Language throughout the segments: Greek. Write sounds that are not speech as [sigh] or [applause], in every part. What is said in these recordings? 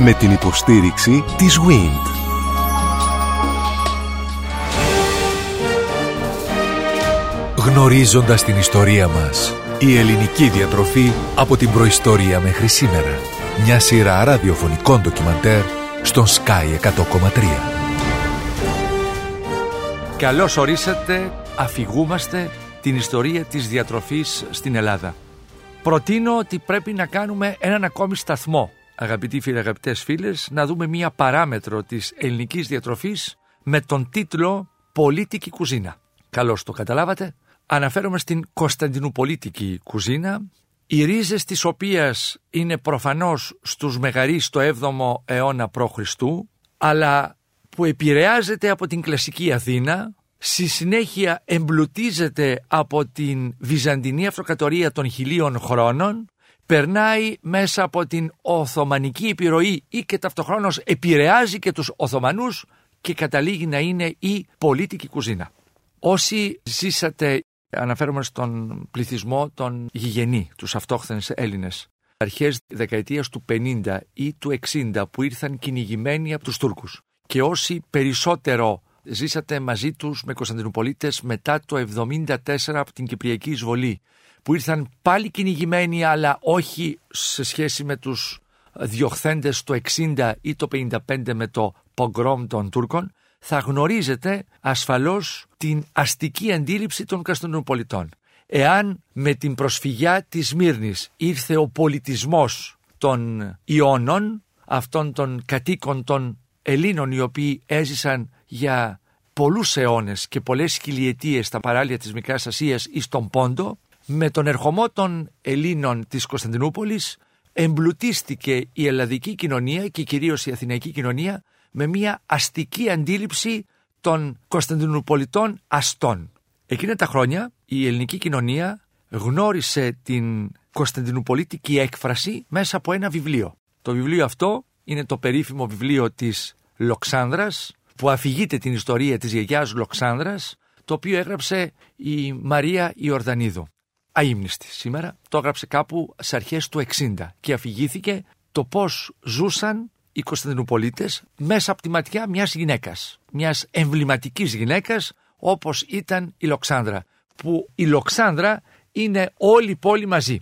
Με την υποστήριξη της WIND. Γνωρίζοντας την ιστορία μας. Η ελληνική διατροφή από την προϊστορία μέχρι σήμερα. Μια σειρά ραδιοφωνικών ντοκιμαντέρ στον Sky 100,3. Καλώς ορίσατε, αφηγούμαστε την ιστορία της διατροφής στην Ελλάδα. Προτείνω ότι πρέπει να κάνουμε έναν ακόμη σταθμό, αγαπητοί φίλοι, αγαπητές φίλες, να δούμε μία παράμετρο της ελληνικής διατροφής με τον τίτλο «Πολίτικη κουζίνα». Καλώς το καταλάβατε. Αναφέρομαι στην Κωνσταντινουπολίτικη κουζίνα, οι ρίζες της οποίας είναι προφανώς στους Μεγαρίς το 7ο αιώνα π.Χ. αλλά που επηρεάζεται από την κλασική Αθήνα, στη συνέχεια εμπλουτίζεται από την Βυζαντινή Αυτοκρατορία των χιλίων χρόνων, περνάει μέσα από την Οθωμανική επιρροή ή και ταυτοχρόνως επηρεάζει και τους Οθωμανούς και καταλήγει να είναι η πολίτικη κουζίνα. Όσοι ζήσατε, αναφέρομαι στον πληθυσμό των γηγενή, τους αυτόχθενες Έλληνες, αρχές δεκαετίας του 50 ή του 60 που ήρθαν κυνηγημένοι από τους Τούρκους και όσοι περισσότερο ζήσατε μαζί τους με Κωνσταντινουπολίτες μετά το 74 από την Κυπριακή εισβολή που ήρθαν πάλι κυνηγημένοι αλλά όχι σε σχέση με τους διοχθέντες το 60 ή το 55 με το πογκρόμ των Τούρκων θα γνωρίζετε ασφαλώς την αστική αντίληψη των Κωνσταντινουπολιτών. Εάν με την προσφυγιά της Μύρνης ήρθε ο πολιτισμός των Ιώνων, αυτών των κατοίκων των Ελλήνων οι οποίοι έζησαν για πολλούς αιώνες και πολλές χιλιετίες στα παράλια της Μικράς Ασίας ή στον Πόντο, με τον ερχομό των Ελλήνων της Κωνσταντινούπολης εμπλουτίστηκε η ελλαδική κοινωνία και κυρίως η αθηναϊκή κοινωνία με μια αστική αντίληψη των Κωνσταντινουπολιτών αστών. Εκείνα τα χρόνια η ελληνική κοινωνία γνώρισε την Κωνσταντινουπολίτικη έκφραση μέσα από ένα βιβλίο. Το βιβλίο αυτό είναι το περίφημο βιβλίο της Λοξάνδρας που αφηγείται την ιστορία της γιαγιάς Λοξάνδρας το οποίο έγραψε η Μαρία Ιορδανίδου. Αείμνηστη σήμερα, το έγραψε κάπου σε αρχές του 60 και αφηγήθηκε το πώς ζούσαν οι Κωνσταντινουπολίτες μέσα από τη ματιά μιας γυναίκας, μιας εμβληματικής γυναίκας όπως ήταν η Λοξάνδρα, που η Λοξάνδρα είναι όλη η πόλη μαζί.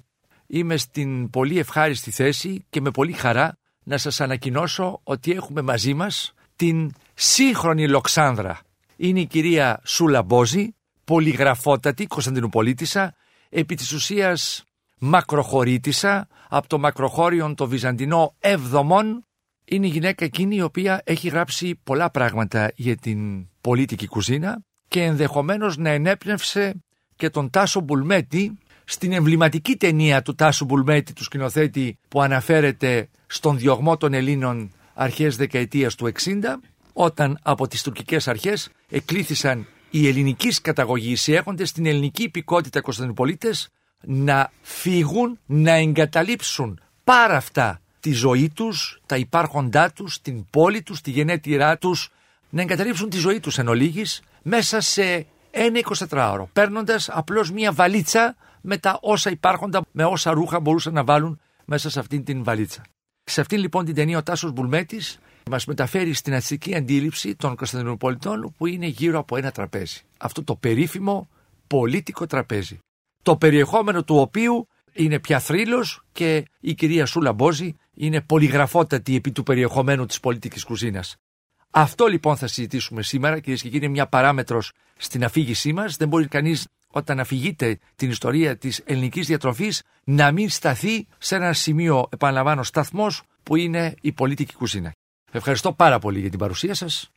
Είμαι στην πολύ ευχάριστη θέση και με πολύ χαρά να σας ανακοινώσω ότι έχουμε μαζί μας την σύγχρονη Λοξάνδρα. Είναι η κυρία Σούλα Μπόζη, πολυγραφότατη Κωνσταντινουπολίτησα, επί της ουσίας μακροχωρήτησα από το μακροχώριον το Βυζαντινό εβδομών είναι η γυναίκα εκείνη η οποία έχει γράψει πολλά πράγματα για την πολίτικη κουζίνα και ενδεχομένως να ενέπνευσε και τον Τάσο Μπουλμέτη στην εμβληματική ταινία του Τάσου Μπουλμέτη του σκηνοθέτη που αναφέρεται στον διωγμό των Ελλήνων αρχές δεκαετίας του 60 όταν από τις τουρκικές αρχές εκλήθησαν οι ελληνικής καταγωγής οι έχοντες στην ελληνική υπηκότητα Κωνσταντινοπολίτες να φύγουν, να εγκαταλείψουν πάρα αυτά τη ζωή τους, τα υπάρχοντά τους, την πόλη τους, τη γενέτειρά τους, να εγκαταλείψουν τη ζωή τους εν ολίγης, μέσα σε ένα 24ωρο, παίρνοντας απλώς μία βαλίτσα με τα όσα υπάρχοντα, με όσα ρούχα μπορούσαν να βάλουν μέσα σε αυτήν την βαλίτσα. Σε αυτήν λοιπόν την ταινία ο Τάσος Μπουλμέτης μας μεταφέρει στην αστική αντίληψη των Κωνσταντινοπολιτών που είναι γύρω από ένα τραπέζι. Αυτό το περίφημο πολίτικο τραπέζι. Το περιεχόμενο του οποίου είναι πια θρύλος και η κυρία Σούλα Μπόζη είναι πολυγραφότατη επί του περιεχομένου της πολιτικής κουζίνας. Αυτό λοιπόν θα συζητήσουμε σήμερα κυρίες και κύριοι, μια παράμετρος στην αφήγησή μας. Δεν μπορεί κανείς όταν αφηγείται την ιστορία της ελληνικής διατροφής να μην σταθεί σε ένα σημείο, επαναλαμβάνω, σταθμός που είναι η πολιτική κουζίνα. Ευχαριστώ πάρα πολύ για την παρουσία σας.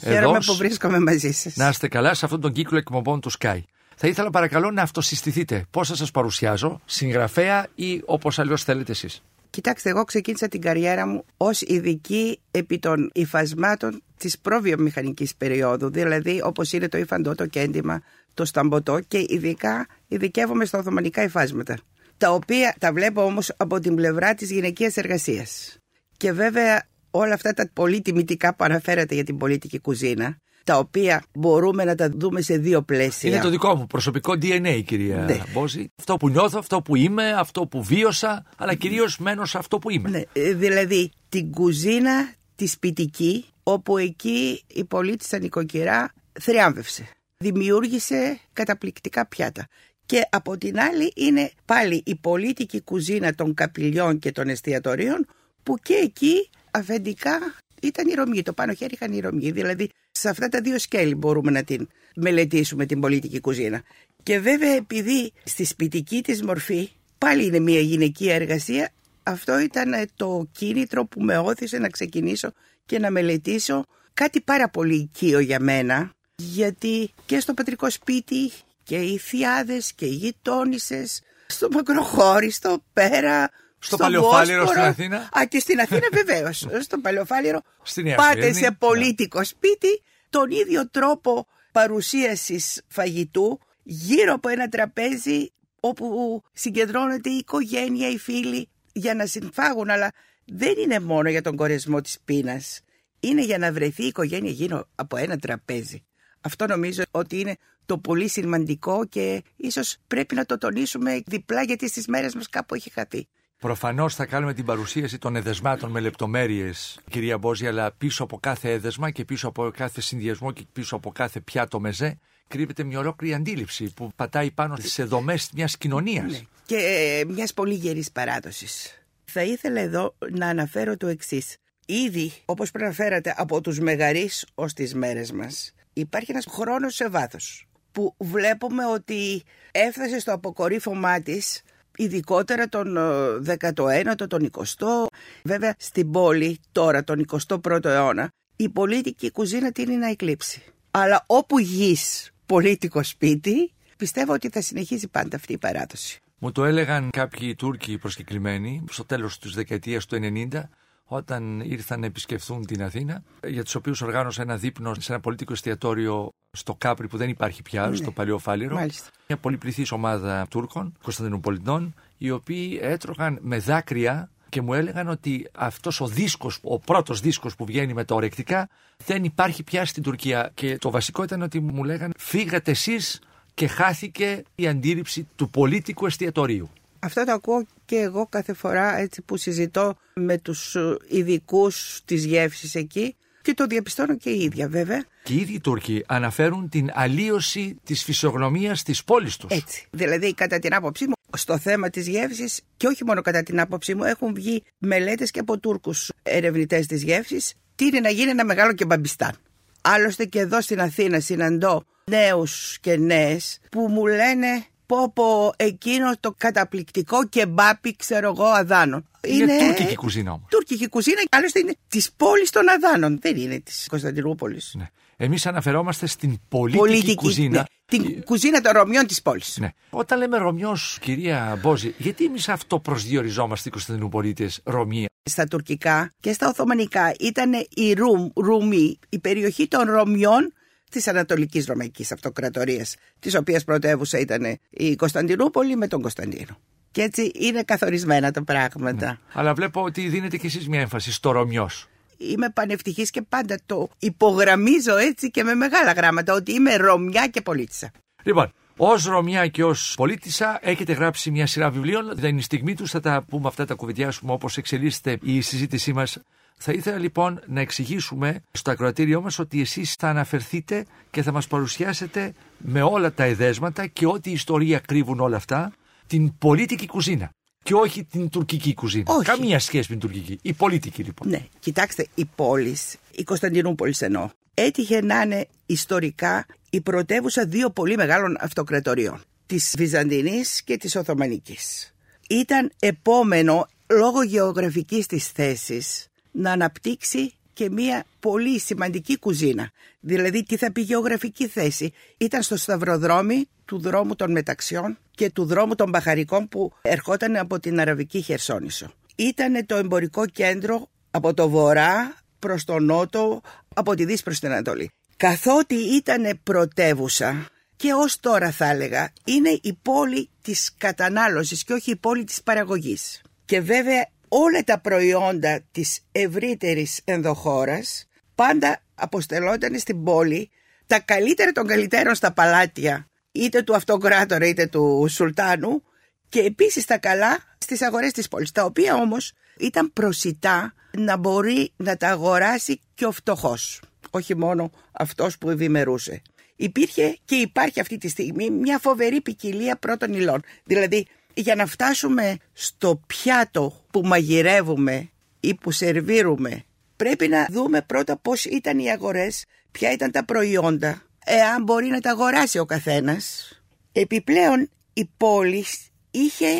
Χαίρομαι που βρίσκομαι μαζί σας. Να είστε καλά σε αυτόν τον κύκλο εκπομπών του Sky. Θα ήθελα παρακαλώ να αυτοσυστηθείτε. Πώς θα σας παρουσιάζω, συγγραφέα ή όπως αλλιώς θέλετε εσείς. Κοιτάξτε, εγώ ξεκίνησα την καριέρα μου ως ειδική επί των υφασμάτων της προβιομηχανικής περίοδου, δηλαδή όπως είναι το υφαντό, το κέντημα, το σταμποτό και ειδικά ειδικεύομαι στα οθωμανικά υφάσματα, τα οποία τα βλέπω όμως από την πλευρά της γυναικείας εργασίας. Και βέβαια όλα αυτά τα πολύ τιμητικά που αναφέρατε για την πολίτικη κουζίνα, τα οποία μπορούμε να τα δούμε σε δύο πλαίσια. Είναι το δικό μου προσωπικό DNA, κυρία Ναι. Μπόζη. Αυτό που νιώθω, αυτό που είμαι, αυτό που βίωσα, αλλά κυρίως μένω σε αυτό που είμαι. Ναι, ε, δηλαδή την κουζίνα της σπιτική, όπου εκεί η πολίτησα νοικοκυρά θριάμβευσε. Δημιούργησε καταπληκτικά πιάτα. Και από την άλλη είναι πάλι η πολίτικη κουζίνα των καπηλιών και των εστιατορίων, που και εκεί αφεντικά ήταν η Ρωμιοί. Το πάνω χέρι είχαν οι Ρωμιοί. Δηλαδή σε αυτά τα δύο σκέλη μπορούμε να την μελετήσουμε την πολιτική κουζίνα. Και βέβαια επειδή στη σπιτική της μορφή πάλι είναι μια γυναικεία εργασία, αυτό ήταν ε, το κίνητρο που με όθησε να ξεκινήσω και να μελετήσω κάτι πάρα πολύ οικείο για μένα, γιατί και στο πατρικό σπίτι και οι θιάδες και οι γειτόνισσες, στο μακροχώριστο πέρα, Στο στο Παλαιοφάλιρο Βόσπορο. στην Αθήνα. Α, και στην Αθήνα βεβαίως. στο Παλαιοφάλιρο Στη Νέα πάτε Σμύρνη, σε ναι. πολίτικο σπίτι, τον ίδιο τρόπο παρουσίασης φαγητού γύρω από ένα τραπέζι όπου συγκεντρώνεται η οικογένεια, οι φίλοι για να συμφάγουν, αλλά δεν είναι μόνο για τον κορεσμό της πείνας. Είναι για να βρεθεί η οικογένεια γύρω από ένα τραπέζι. Αυτό νομίζω ότι είναι το πολύ σημαντικό και ίσως πρέπει να το τονίσουμε διπλά γιατί στις μέρες μας κάπου έχει χαθεί. Προφανώς θα κάνουμε την παρουσίαση των εδεσμάτων με λεπτομέρειες, κυρία Μπόζη, αλλά πίσω από κάθε έδεσμα και πίσω από κάθε συνδυασμό και πίσω από κάθε πιάτο μεζέ κρύβεται μια ολόκληρη αντίληψη που πατάει πάνω σε δομές μιας κοινωνίας. Ναι. Και ε, μιας πολύ γερής παράδοσης. Θα ήθελα εδώ να αναφέρω το εξής. Ήδη, όπως προαναφέρατε, από τους μεγαρείς ως τις μέρες μας, υπάρχει ένας χρόνος σε βάθος που βλέπουμε ότι έφτασε στο αποκορύφωμά της ειδικότερα τον ε, 19ο, τον 20ο. Βέβαια στην πόλη τώρα τον 21ο αιώνα η πολίτικη κουζίνα τίνει να εκλείψει. Αλλά όπου γης πολίτικο σπίτι πιστεύω ότι θα συνεχίσει πάντα αυτή η παράδοση. Μου το έλεγαν κάποιοι Τούρκοι προσκεκλημένοι στο τέλος της δεκαετίας του 90 όταν ήρθαν να επισκεφθούν την Αθήνα για τους οποίους οργάνωσα ένα δείπνο σε ένα πολίτικο εστιατόριο στο Κάπρι που δεν υπάρχει πια, στο παλιό Φάληρο. Μάλιστα. Μια πολυπληθής ομάδα Τούρκων, Κωνσταντινουπολιτών, οι οποίοι έτρωγαν με δάκρυα και μου έλεγαν ότι αυτός ο δίσκος, ο πρώτος δίσκος που βγαίνει με τα ορεκτικά δεν υπάρχει πια στην Τουρκία. Και το βασικό ήταν ότι μου λέγαν φύγατε εσείς και χάθηκε η αντίληψη του πολίτικου εστιατορίου. Αυτό το ακούω και εγώ κάθε φορά έτσι που συζητώ με τους ειδικούς της γεύσης εκεί και το διαπιστώνω και η ίδια βέβαια. Και οι ίδιοι οι Τούρκοι αναφέρουν την αλλίωση της φυσιογνωμίας της πόλης τους. Έτσι. Δηλαδή, κατά την άποψή μου, στο θέμα της γεύσης και όχι μόνο κατά την άποψή μου, έχουν βγει μελέτες και από Τούρκους ερευνητές της γεύσης τι είναι να γίνει ένα μεγάλο κεμπαμπιστάν. Άλλωστε και εδώ στην Αθήνα συναντώ νέους και νέες που μου λένε πω πω εκείνο το καταπληκτικό κεμπάπι ξέρω εγώ Αδάνων. Είναι τουρκική κουζίνα όμως. Τουρκική κουζίνα, άλλωστε είναι της πόλης των Αδάνων, δεν είναι της Κωνσταντινούπολης. Ναι. Εμείς αναφερόμαστε στην πολιτική, κουζίνα. ναι. Την κουζίνα των Ρωμιών της πόλης. Ναι. Όταν λέμε Ρωμιός, κυρία Μπόζη, γιατί εμείς αυτό προσδιοριζόμαστε οι Κωνσταντινούπολίτες Ρωμία. στα τουρκικά και στα οθωμανικά ήταν η Ρουμ, Ρουμί, η περιοχή των Ρωμιών της Ανατολικής Ρωμαϊκής Αυτοκρατορίας, της οποίας πρωτεύουσα ήταν η Κωνσταντινούπολη με τον Κωνσταντίνο. Και έτσι είναι καθορισμένα τα πράγματα. Αλλά βλέπω ότι δίνετε κι εσείς μια έμφαση στο Ρωμιός. Είμαι πανευτυχής και πάντα το υπογραμμίζω έτσι και με μεγάλα γράμματα ότι είμαι Ρωμιά και πολίτησα. Λοιπόν, ως Ρωμιά και ως πολίτησα έχετε γράψει μια σειρά βιβλίων. Δεν είναι η στιγμή τους, θα τα πούμε αυτά, τα κουβεντιάσουμε όπως εξελίσσεται η συζήτησή μας. Θα ήθελα λοιπόν να εξηγήσουμε στο ακροατήριό μας ότι εσείς θα αναφερθείτε και θα μας παρουσιάσετε με όλα τα εδέσματα και ό,τι ιστορία κρύβουν όλα αυτά την πολίτικη κουζίνα και όχι την τουρκική κουζίνα. Όχι. Καμία σχέση με την τουρκική. Η πολίτικη λοιπόν. Ναι, κοιτάξτε, η πόλη, η Κωνσταντινούπολη εννοώ, έτυχε να είναι ιστορικά η πρωτεύουσα δύο πολύ μεγάλων αυτοκρατοριών, της Βυζαντινής και της Οθωμανικής. Ήταν επόμενο, λόγω γεωγραφικής της θέσης, να αναπτύξει και μία πολύ σημαντική κουζίνα. Δηλαδή, τι θα πει γεωγραφική θέση. Ήταν στο σταυροδρόμι του δρόμου των μεταξιών και του δρόμου των Μπαχαρικών που ερχόταν από την Αραβική Χερσόνησο. Ήταν το εμπορικό κέντρο από το βορρά προς το νότο, από τη δύση προς την Ανατολή. Καθότι ήταν πρωτεύουσα και ως τώρα θα έλεγα είναι η πόλη της κατανάλωσης και όχι η πόλη της παραγωγής. Και βέβαια όλα τα προϊόντα της ευρύτερης ενδοχώρας πάντα αποστελόταν στην πόλη τα καλύτερα των καλύτερων στα παλάτια είτε του αυτοκράτορα είτε του σουλτάνου και επίσης τα καλά στις αγορές της πόλης τα οποία όμως ήταν προσιτά να μπορεί να τα αγοράσει και ο φτωχός όχι μόνο αυτός που ευημερούσε. Υπήρχε και υπάρχει αυτή τη στιγμή μια φοβερή ποικιλία πρώτων υλών. Δηλαδή για να φτάσουμε στο πιάτο που μαγειρεύουμε ή που σερβίρουμε πρέπει να δούμε πρώτα πώς ήταν οι αγορές, ποια ήταν τα προϊόντα, εάν μπορεί να τα αγοράσει ο καθένας. Επιπλέον η πόλη είχε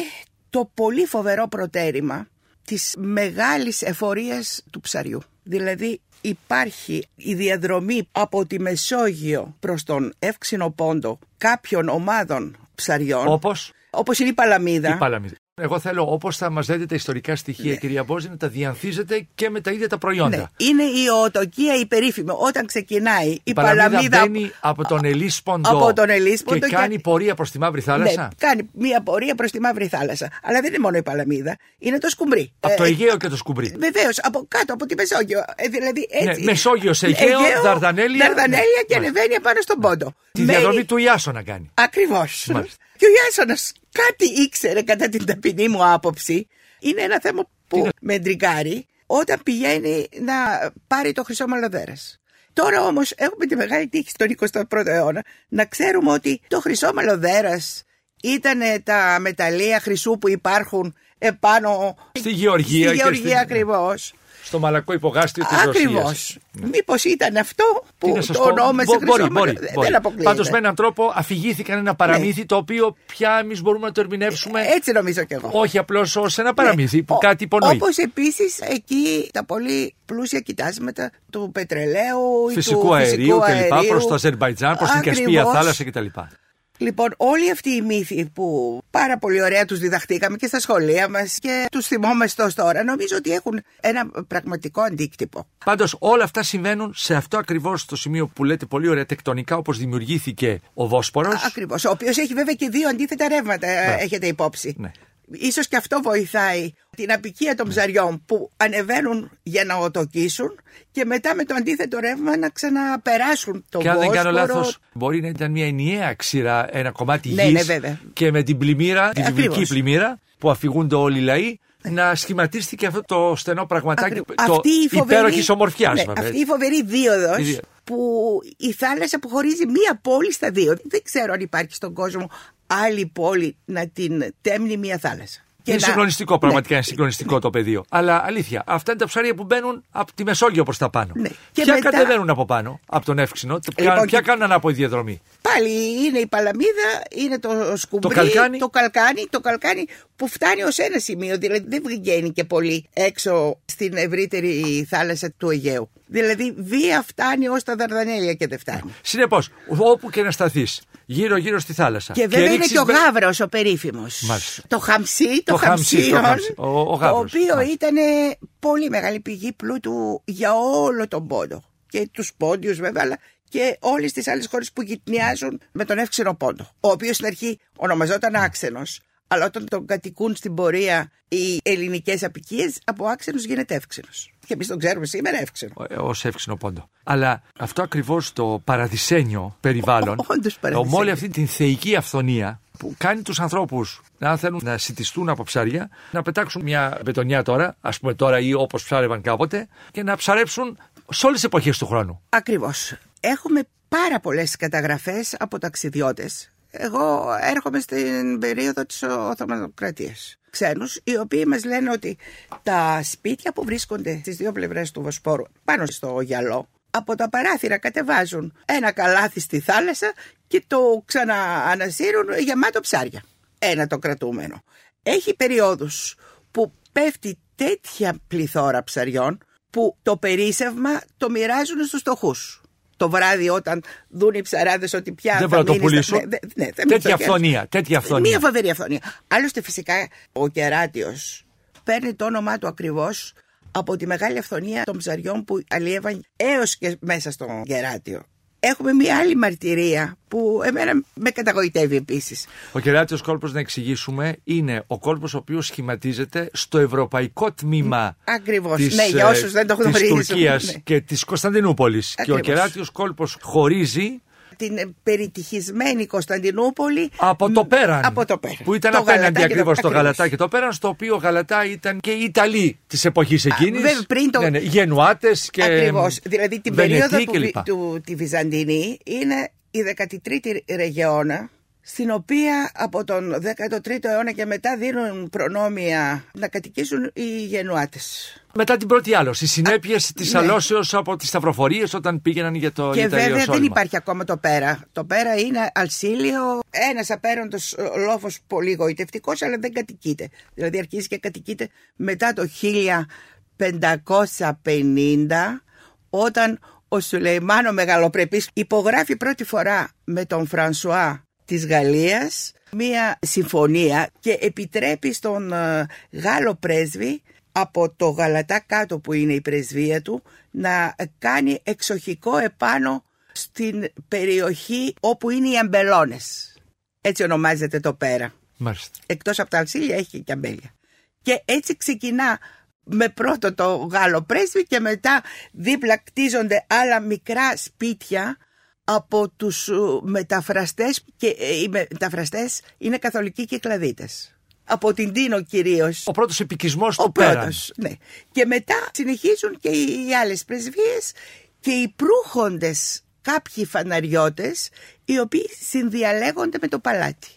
το πολύ φοβερό προτέρημα της μεγάλης εφορίας του ψαριού. Δηλαδή υπάρχει η διαδρομή από τη Μεσόγειο προς τον Εύξηνο Πόντο κάποιων ομάδων ψαριών. Όπως; Όπως είναι η Παλαμίδα. Η Παλαμίδα. Εγώ θέλω, όπως θα μας δείτε τα ιστορικά στοιχεία, Ναι. κυρία Μπόζη, να τα διανθίζετε και με τα ίδια τα προϊόντα. Ναι. Είναι η οτοκία η περίφημη. Όταν ξεκινάει η, Η Παλαμίδα, Παλαμίδα μπαίνει από τον Ελίσποντο από τον Ελίσποντο και και- κάνει πορεία προς τη Μαύρη Θάλασσα. Ναι, κάνει μία πορεία προς τη Μαύρη Θάλασσα. Αλλά δεν είναι μόνο η Παλαμίδα, είναι το σκουμπρί. Από το Ε, Αιγαίο και το Σκουμπρί. Βεβαίως, από κάτω, από τη Μεσόγειο. Ε, δηλαδή έτσι. Ναι, Μεσόγειος, Αιγαίο, Δαρδανέλεια. Δαρδανέλεια και Μάλιστα. ανεβαίνει πάνω στον πόντο. Τη διαδρομή του Ιάσονα κάνει. Ακριβώς. Μάλιστα. Και ο Ιάσονα κάτι ήξερε κατά την ταπεινή μου άποψη. Είναι ένα θέμα που με εντρικάρει όταν πηγαίνει να πάρει το χρυσό μαλλοδέρας. Τώρα όμως έχουμε τη μεγάλη τύχη στον 21ο αιώνα να ξέρουμε ότι το χρυσό μαλλοδέρας ήταν τα μεταλλεία χρυσού που υπάρχουν επάνω Στη Γεωργία στη και Γεωργία στην- ακριβώς. Στο μαλακό υπογάστιο της Ακριβώς. Ρωσία. Μήπως ήταν αυτό Τι που να σας το πω, ονόμασε μπο- χρυσό μπορεί, μπορεί, μαλλοδέρας. μπορεί. Δεν αποκλείεται. Πάντως με έναν τρόπο αφηγήθηκαν ένα παραμύθι Ναι. το οποίο πια εμείς μπορούμε να το ερμηνεύσουμε Έτσι νομίζω κι εγώ. όχι απλώς ως ένα παραμύθι που Ναι. Ο- κάτι υπονοεί. Όπως επίσης εκεί τα πολύ πλούσια κοιτάσματα του πετρελαίου ή Φυσικού του αερίου φυσικού και λοιπά αερίου. προς το Αζερμπαϊτζάν, προς την Κασπία Ακριβώς. θάλασσα κτλ. Λοιπόν, όλοι αυτοί οι μύθοι που πάρα πολύ ωραία τους διδαχτήκαμε και στα σχολεία μας και τους θυμόμαστε ως τώρα, νομίζω ότι έχουν ένα πραγματικό αντίκτυπο. Πάντως όλα αυτά συμβαίνουν σε αυτό ακριβώς το σημείο που λέτε πολύ ωραία τεκτονικά όπως δημιουργήθηκε ο Βόσπορος. Ακριβώς, ο οποίος έχει βέβαια και δύο αντίθετα ρεύματα, ε, έχετε υπόψη. Ναι. Ίσως και αυτό βοηθάει την απικία των ψαριών που ανεβαίνουν για να οτοκίσουν και μετά με το αντίθετο ρεύμα να ξαναπεράσουν τον Και αν δεν κάνω Βόσπορο. λάθος, μπορεί να ήταν μια ενιαία ξηρά, ένα κομμάτι Ναι, γης ναι, βέβαια. και με την πλημμύρα, τη Ακριβώς. βιβλική πλημμύρα που αφηγούνται όλοι οι λαοί, να σχηματίστηκε αυτό το στενό πραγματάκι, Ακριβώς. το Αυτή η φοβερή- υπέροχης ομορφιάς ναι, βέβαια. Αυτή η φοβερή δίωδος Η δίο- που η θάλασσα που χωρίζει μία πόλη στα δύο. Δεν ξέρω αν υπάρχει στον κόσμο άλλη πόλη να την τέμνει μία θάλασσα. Και Είναι να- συγκλονιστικό, πραγματικά Ναι. είναι συγκλονιστικό το πεδίο. Αλλά αλήθεια, αυτά είναι τα ψάρια που μπαίνουν από τη Μεσόγειο προς τα πάνω. Ναι. Και Ποια μετά- κατεβαίνουν από πάνω, από τον Εύξηνο, Λοιπόν, ποια και- κάνουν από η διαδρομή. Πάλι είναι η παλαμίδα, είναι το σκουμπρί, Το καλκάνι. το καλκάνι, το καλκάνι που φτάνει ως ένα σημείο, δηλαδή δεν βγαίνει και πολύ έξω στην ευρύτερη θάλασσα του Αιγαίου. Δηλαδή βία φτάνει ως τα Δαρδανέλια και δεν φτάνει. Συνεπώς, όπου και να σταθείς, γύρω-γύρω στη θάλασσα. Και βέβαια είναι ρίξεις και ο με- γάβρος ο περίφημος. Μάλιστα. Το χαμσί, το, Το χαμσί, το χαμσίον, χαμσί. Ο- ο το γάβρος. οποίο Μάλιστα. ήταν πολύ μεγάλη πηγή πλούτου για όλο τον πόντο. Και τους πόντιους βέβαια, αλλά και όλες τις άλλες χώρες που γυτνιάζουν με τον εύξηνο πόντο. Ο οποίος στην αρχή ονομαζόταν Άξενος. Αλλά όταν τον κατοικούν στην πορεία οι ελληνικές απικίες, από Άξενος γίνεται εύξηνος. Και εμείς τον ξέρουμε σήμερα εύξηνο. ως εύξηνο πόντο. Αλλά αυτό ακριβώς το παραδεισένιο περιβάλλον, Ω- όντως παραδεισένιο. με όλη αυτή την θεϊκή αυθονία που κάνει τους ανθρώπους να θέλουν να σιτιστούν από ψάρια, να πετάξουν μια μπετονιά τώρα, ας πούμε τώρα ή όπως ψάρευαν κάποτε, και να ψαρέψουν σε όλες τις εποχές του χρόνου. Ακριβώς. Έχουμε πάρα πολλές καταγραφές από ταξιδιώτες. Εγώ έρχομαι στην περίοδο της Οθωμανοκρατίας. Ξένους, οι οποίοι μας λένε ότι τα σπίτια που βρίσκονται στις δύο πλευρές του Βοσπόρου, πάνω στο γυαλό, από τα παράθυρα κατεβάζουν ένα καλάθι στη θάλασσα και το ξαναανασύρουν γεμάτο ψάρια. Ένα το κρατούμενο. Έχει περιόδους που πέφτει τέτοια πληθώρα ψαριών που το περίσευμα το μοιράζουν στους φτωχούς. Το βράδυ όταν δουν οι ψαράδες ότι πια Δεν θα μπορώ να το μείνεις στα- πουλήσω. Ναι, ναι, ναι, θα Τέτοια μείνεις στο κέρας. αυθονία, τέτοια αυθονία. Μία φοβερή αυθονία. Άλλωστε φυσικά ο κεράτιος παίρνει το όνομά του ακριβώς από τη μεγάλη αυθονία των ψαριών που αλλιεύαν έως και μέσα στο κεράτιο. Έχουμε μια άλλη μαρτυρία που εμένα με καταγοητεύει επίσης. Ο κεράτιος κόλπος να εξηγήσουμε είναι ο κόλπος ο οποίος σχηματίζεται στο ευρωπαϊκό τμήμα Ακριβώς, της, ναι, για όσους δεν το της γνωρίζουν, Τουρκίας ναι. και της Κωνσταντινούπολης. Και ο Ακριβώς. κεράτιος κόλπος χωρίζει Την περιτυχισμένη Κωνσταντινούπολη από το πέραν. Από το πέραν. Που ήταν Το απέναντι Γαλατά και το- ακριβώς στο ακριβώς. Γαλατά και το πέραν, στο οποίο ο Γαλατά ήταν και οι Ιταλοί της εποχής εκείνης. βέβαια, πριν το- Ναι, ναι, Γενουάτες και. Ακριβώς. Δηλαδή την Βενετοί περίοδο του, κλπ. Βυ- του, τη Βυζαντινή είναι η 13η Ρεγιώνα στην οποία από τον 13ο αιώνα και μετά δίνουν προνόμια να κατοικήσουν οι Γενουάτες. Μετά την πρώτη άλωση, οι συνέπειες της ναι. αλώσεως από τις σταυροφορίες όταν πήγαιναν για το Και για τα βέβαια δεν Ιεροσόλυμα. υπάρχει ακόμα το πέρα. Το πέρα είναι αλσίλιο, ένας απέραντος λόφος πολύ γοητευτικός αλλά δεν κατοικείται. Δηλαδή αρχίζει και κατοικείται μετά το 1550 όταν ο Σουλεϊμάνο Μεγαλοπρεπής υπογράφει πρώτη φορά με τον Φρανσουά της Γαλλίας μία συμφωνία και επιτρέπει στον ε, Γάλλο πρέσβη από το Γαλατά κάτω που είναι η πρεσβεία του να κάνει εξοχικό επάνω στην περιοχή όπου είναι οι αμπελώνες. Έτσι ονομάζεται το πέρα. Μάλιστα. Εκτός από τα αλσίλια έχει και αμπέλια. Και έτσι ξεκινά με πρώτο το Γάλλο πρέσβη και μετά δίπλα κτίζονται άλλα μικρά σπίτια από τους ε, μεταφραστές και ε, οι μεταφραστές είναι καθολικοί κυκλαδίτες. Από την Τίνο κυρίως. Ο πρώτος επικισμός Ο του πέραν. πρώτος, ναι. Και μετά συνεχίζουν και οι άλλες πρεσβείες και οι προύχοντες κάποιοι φαναριώτες οι οποίοι συνδιαλέγονται με το παλάτι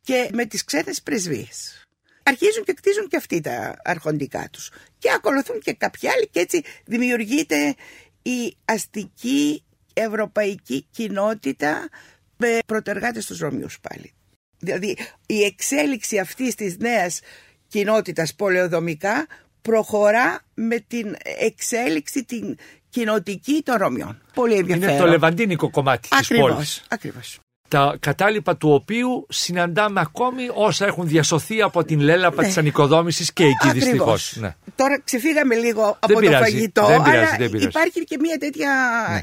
και με τις ξένες πρεσβείες. Αρχίζουν και κτίζουν και αυτοί τα αρχοντικά τους και ακολουθούν και κάποιοι άλλοι και έτσι δημιουργείται η αστική ευρωπαϊκή κοινότητα με πρωτεργάτες τους Ρωμιούς πάλι. Δηλαδή η εξέλιξη αυτής της νέας κοινότητας πολεοδομικά προχωρά με την εξέλιξη την κοινοτική των Ρωμιών. Πολύ ενδιαφέρον. Είναι το λεβαντίνικο κομμάτι της πόλης. Ακριβώς, ακριβώς. Τα κατάλοιπα του οποίου συναντάμε ακόμη όσα έχουν διασωθεί από την λέλαπα Ναι. της ανοικοδόμησης και εκεί Ακριβώς. δυστυχώς. Ναι. Τώρα ξεφύγαμε λίγο από το πειράζει, φαγητό, δεν πειράζει, αλλά δεν πειράζει. Ναι. υπάρχει και μια τέτοια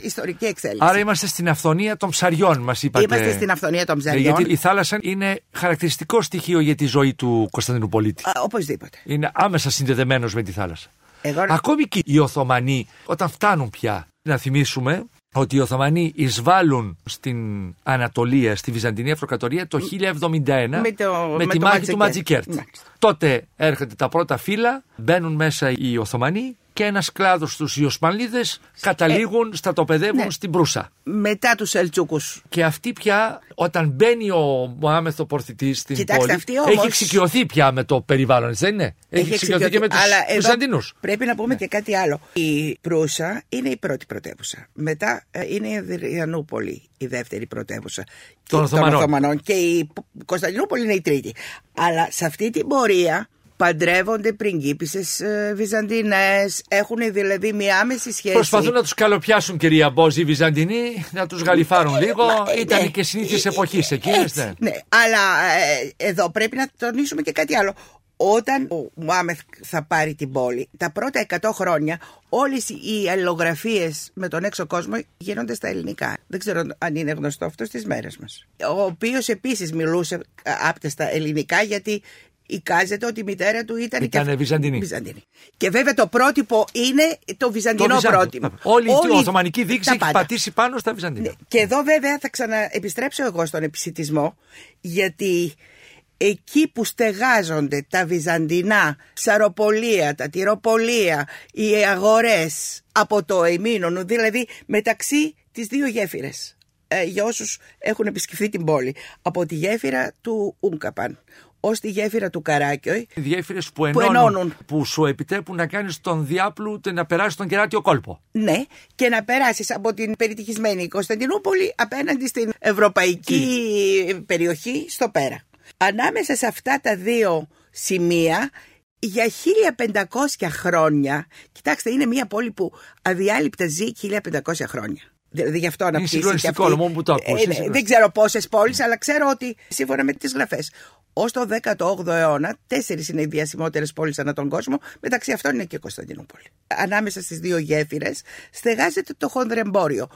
ιστορική εξέλιξη. Άρα είμαστε στην αυθονία των ψαριών, μας είπατε. Είμαστε στην αυθονία των Ναι, ψαριών. γιατί η θάλασσα είναι χαρακτηριστικό στοιχείο για τη ζωή του Κωνσταντινούπολίτη. Α, οπωσδήποτε. Είναι άμεσα συνδεδεμένος με τη θάλασσα. Εγώ Ακόμη και οι Οθωμανοί, όταν φτάνουν πια, να θυμίσουμε ότι οι Οθωμανοί εισβάλλουν στην Ανατολία, στη Βυζαντινή Αυτοκρατορία το 1071 Με το- με τη το μάχη του Ματζικέρτ. Ματζικέρτ. Μάλιστα. Τότε έρχονται τα πρώτα φύλλα, μπαίνουν μέσα οι Οθωμανοί και ένας κλάδος τους οι Οσμανλίδες καταλήγουν, στατοπεδεύουν ναι. στην Προύσα. μετά τους Ελτσούκους. Και αυτή πια, όταν μπαίνει ο Μωάμεθ ο πορθητής στην Κοιτάξτε, πόλη, αυτή όμως- έχει εξοικειωθεί πια με το περιβάλλον, έτσι δεν είναι; Έχει, εξοικειωθεί και με τους Αλλά εδώ Βυζαντινούς. Πρέπει να πούμε και κάτι άλλο. Η Προύσα είναι η πρώτη πρωτεύουσα. Μετά ε, είναι η Αδριανούπολη η δεύτερη πρωτεύουσα. Των Και- Οθωμανών. Και η Π- Κωνσταντινούπολη είναι η τρίτη. Αλλά σε αυτή την πορεία παντρεύονται πριγκίπισσες ε, Βυζαντινές, έχουν δηλαδή μια άμεση σχέση. Προσπαθούν να τους καλοπιάσουν, κυρία Μπόζη, οι Βυζαντινοί, να τους γαλιφάρουν λίγο. Ε, Ήταν ναι. και συνήθειες Ε, εποχής ε, εκείνες. έτσι, Ναι. ναι. Αλλά ε, εδώ πρέπει να τονίσουμε και κάτι άλλο. Όταν ο Μουάμεθ θα πάρει την πόλη, τα πρώτα 100 χρόνια όλες οι αλληλογραφίες με τον έξω κόσμο γίνονται στα ελληνικά. Δεν ξέρω αν είναι γνωστό αυτό στις μέρες μας. Ο οποίος επίσης μιλούσε ε, άπτεστα ελληνικά γιατί εικάζεται ότι η μητέρα του ήταν Ήτανε και... Βυζαντινή. Και βέβαια το πρότυπο είναι το βυζαντινό Το Βυζάντιο. πρότυπο. Όλη, η Όλοι Οθωμανική δείξη τα έχει πάντα. πατήσει πάνω στα Βυζαντινά. Ναι, Και εδώ βέβαια θα ξαναεπιστρέψω εγώ στον επισητισμό γιατί εκεί που στεγάζονται τα βυζαντινά ψαροπολία, τα τυροπολία, οι αγορές από το Εμίνονο, δηλαδή μεταξύ τις δύο γέφυρες ε, για όσους έχουν επισκεφθεί την πόλη από τη γέφυρα του Ούγκαπαν ως τη γέφυρα του Καράκιοι Οι γέφυρες που, Που ενώνουν, ενώνουν. που σου επιτρέπουν να κάνεις τον διάπλου τε να περάσεις τον κεράτιο κόλπο. Ναι, και να περάσεις από την περιτυχισμένη Κωνσταντινούπολη απέναντι στην ευρωπαϊκή περιοχή στο πέρα. Ανάμεσα σε αυτά τα δύο σημεία για 1500 χρόνια, κοιτάξτε είναι μια πόλη που αδιάλειπτα ζει 1500 χρόνια. Δηλαδή γι' αυτό αναπτύσσει και συγκλονιστικό, αυτή. μόνο που το ακούς, Ε, είναι ναι, συγκλονιστικό. δεν ξέρω πόσες πόλεις, αλλά ξέρω ότι σύμφωνα με τις γραφέ. Ω το 18ο αιώνα, τέσσερις είναι οι διασημότερες πόλεις ανά τον κόσμο, μεταξύ αυτών είναι και η Κωνσταντινούπολη. Ανάμεσα στις δύο γέφυρες στεγάζεται το χονδρεμπόριο.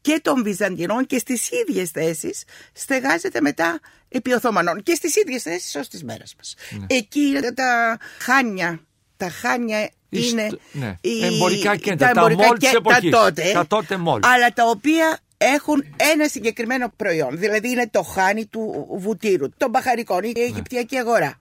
και των Βυζαντινών και στις ίδιες θέσεις στεγάζεται μετά επί Οθωμανών και στις ίδιες θέσεις ως τις μέρες μας. Ναι. Εκεί είναι τα χάνια, τα χάνια Ιστ- είναι ναι. οι- Εμπορικά κέντρα, τα εμπορικά μόλ της κέ- εποχής, τα τότε, τα τότε μόλ. αλλά τα οποία έχουν ένα συγκεκριμένο προϊόν. Δηλαδή είναι το χάνι του βουτύρου, των μπαχαρικών, η Ναι. Αιγυπτιακή αγορά.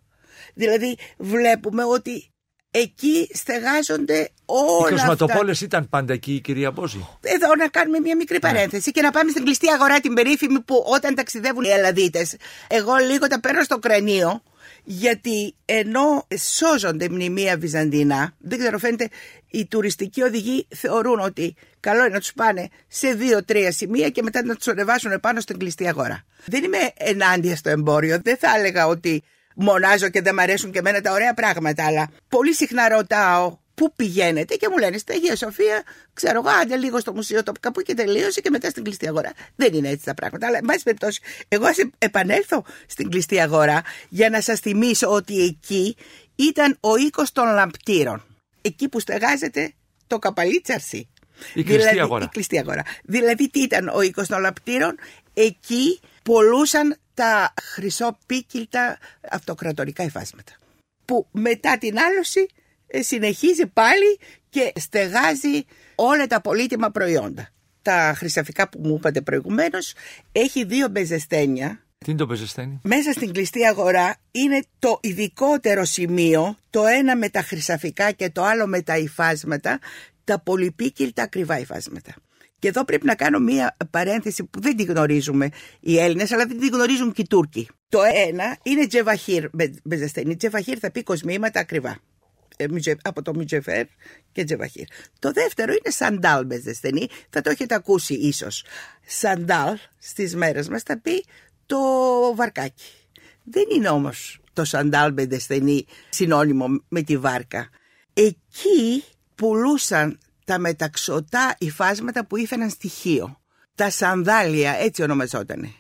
Δηλαδή βλέπουμε ότι εκεί στεγάζονται Οι όλα αυτά. κοσματοπόλε ήταν πάντα εκεί, κυρία Μπόζη. Εδώ να κάνουμε μια μικρή Ναι. παρένθεση και να πάμε στην κλειστή αγορά την περίφημη που όταν ταξιδεύουν οι Ελλαδίτες εγώ λίγο τα παίρνω στο κρανίο γιατί ενώ σώζονται μνημεία βυζαντινά δεν ξέρω φαίνεται οι τουριστικοί οδηγοί θεωρούν ότι καλό είναι να τους πάνε σε δύο-τρία σημεία και μετά να τους ανεβάσουν πάνω στην κλειστή αγορά. Δεν είμαι ενάντια στο εμπόριο, δεν θα έλεγα ότι μονάζω και δεν μ' αρέσουν και εμένα τα ωραία πράγματα αλλά πολύ συχνά ρωτάω Πού πηγαίνετε και μου λένε στην Αγία Σοφία, ξέρω εγώ, άντε λίγο στο μουσείο το κάπου και τελείωσε και μετά στην κλειστή αγορά. Δεν είναι έτσι τα πράγματα. Αλλά, εν πάση περιπτώσει, εγώ ας επανέλθω στην κλειστή αγορά για να σας θυμίσω ότι εκεί ήταν ο οίκος των λαμπτήρων. Εκεί που στεγάζεται το καπαλίτσαρσι. Η κλειστή αγορά. Η κλειστή αγορά. Δηλαδή τι ήταν ο οίκος των λαμπτήρων, εκεί πολλούσαν τα χρυσόπίκυλτα αυτοκρατορικά υφάσματα. Που μετά την άλωση ε, συνεχίζει πάλι και στεγάζει όλα τα πολύτιμα προϊόντα. Τα χρυσαφικά που μου είπατε προηγουμένως έχει δύο μπεζεστένια. Τι είναι το πεζεστένι. Μέσα στην κλειστή αγορά είναι το ειδικότερο σημείο, το ένα με τα χρυσαφικά και το άλλο με τα υφάσματα, τα πολυπίκυλτα ακριβά υφάσματα. Και εδώ πρέπει να κάνω μία παρένθεση που δεν τη γνωρίζουμε οι Έλληνες, αλλά δεν τη γνωρίζουν και οι Τούρκοι. Το ένα είναι τζεβαχύρ μπεζεστένι. Τζεβαχύρ θα πει κοσμήματα ακριβά ε, Μιτζε- από το Μιτζεφέρ και Τζεβαχύρ. Το δεύτερο είναι σαντάλ μπεζεστενή, θα το έχετε ακούσει ίσως. Σαντάλ στις μέρες μας θα πει το βαρκάκι. Δεν είναι όμως το σαντάλ μπεζεστενή συνώνυμο με τη βάρκα. Εκεί πουλούσαν τα μεταξωτά υφάσματα που ήφεραν στοιχείο. Τα σανδάλια έτσι ονομαζότανε.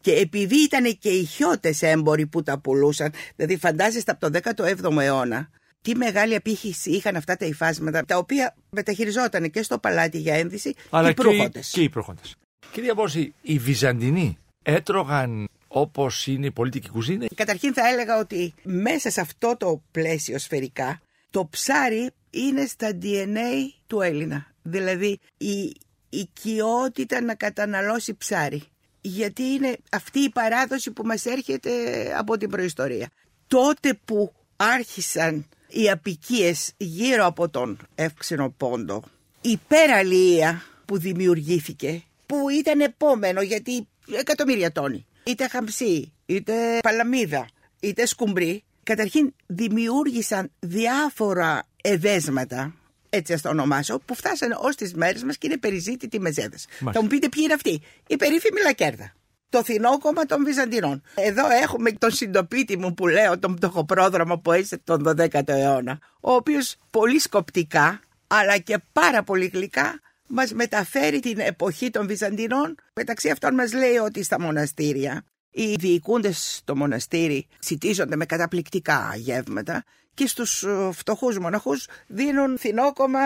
Και επειδή ήταν και οι χιώτες έμποροι που τα πουλούσαν, δηλαδή φαντάζεστε από το 17ο αιώνα, τι μεγάλη απήχηση είχαν αυτά τα υφάσματα, τα οποία μεταχειριζόταν και στο παλάτι για ένδυση Αλλά οι και, οι- προύχοντες. και οι προχώντες. Κυρία Μπόζη, οι Βυζαντινοί έτρωγαν όπως είναι η πολιτική κουζίνα. Καταρχήν θα έλεγα ότι μέσα σε αυτό το πλαίσιο σφαιρικά, το ψάρι είναι στα DNA του Έλληνα. Δηλαδή η οικειότητα να καταναλώσει ψάρι. Γιατί είναι αυτή η παράδοση που μας έρχεται από την προϊστορία. Τότε που άρχισαν οι απικίες γύρω από τον εύξηνο πόντο, η υπεραλία που δημιουργήθηκε, που ήταν επόμενο γιατί εκατομμύρια τόνοι, είτε χαμψή, είτε παλαμίδα, είτε σκουμπρί, καταρχήν δημιούργησαν διάφορα εδέσματα, έτσι ας το ονομάσω, που φτάσανε ως τις μέρες μας και είναι περιζήτητοι μεζέδες. Θα μου πείτε ποιοι είναι αυτοί. Η περίφημη Λακέρδα. Το θηνόκομμα των Βυζαντινών. Εδώ έχουμε τον συντοπίτη μου που λέω, τον πτωχοπρόδρομο που έζησε τον 12ο αιώνα, ο οποίος πολύ σκοπτικά, αλλά και πάρα πολύ γλυκά, μας μεταφέρει την εποχή των Βυζαντινών. Μεταξύ αυτών μας λέει ότι στα μοναστήρια οι διοικούντες στο μοναστήρι σιτίζονται με καταπληκτικά γεύματα και στους ε, φτωχούς μοναχούς δίνουν θυνόκομα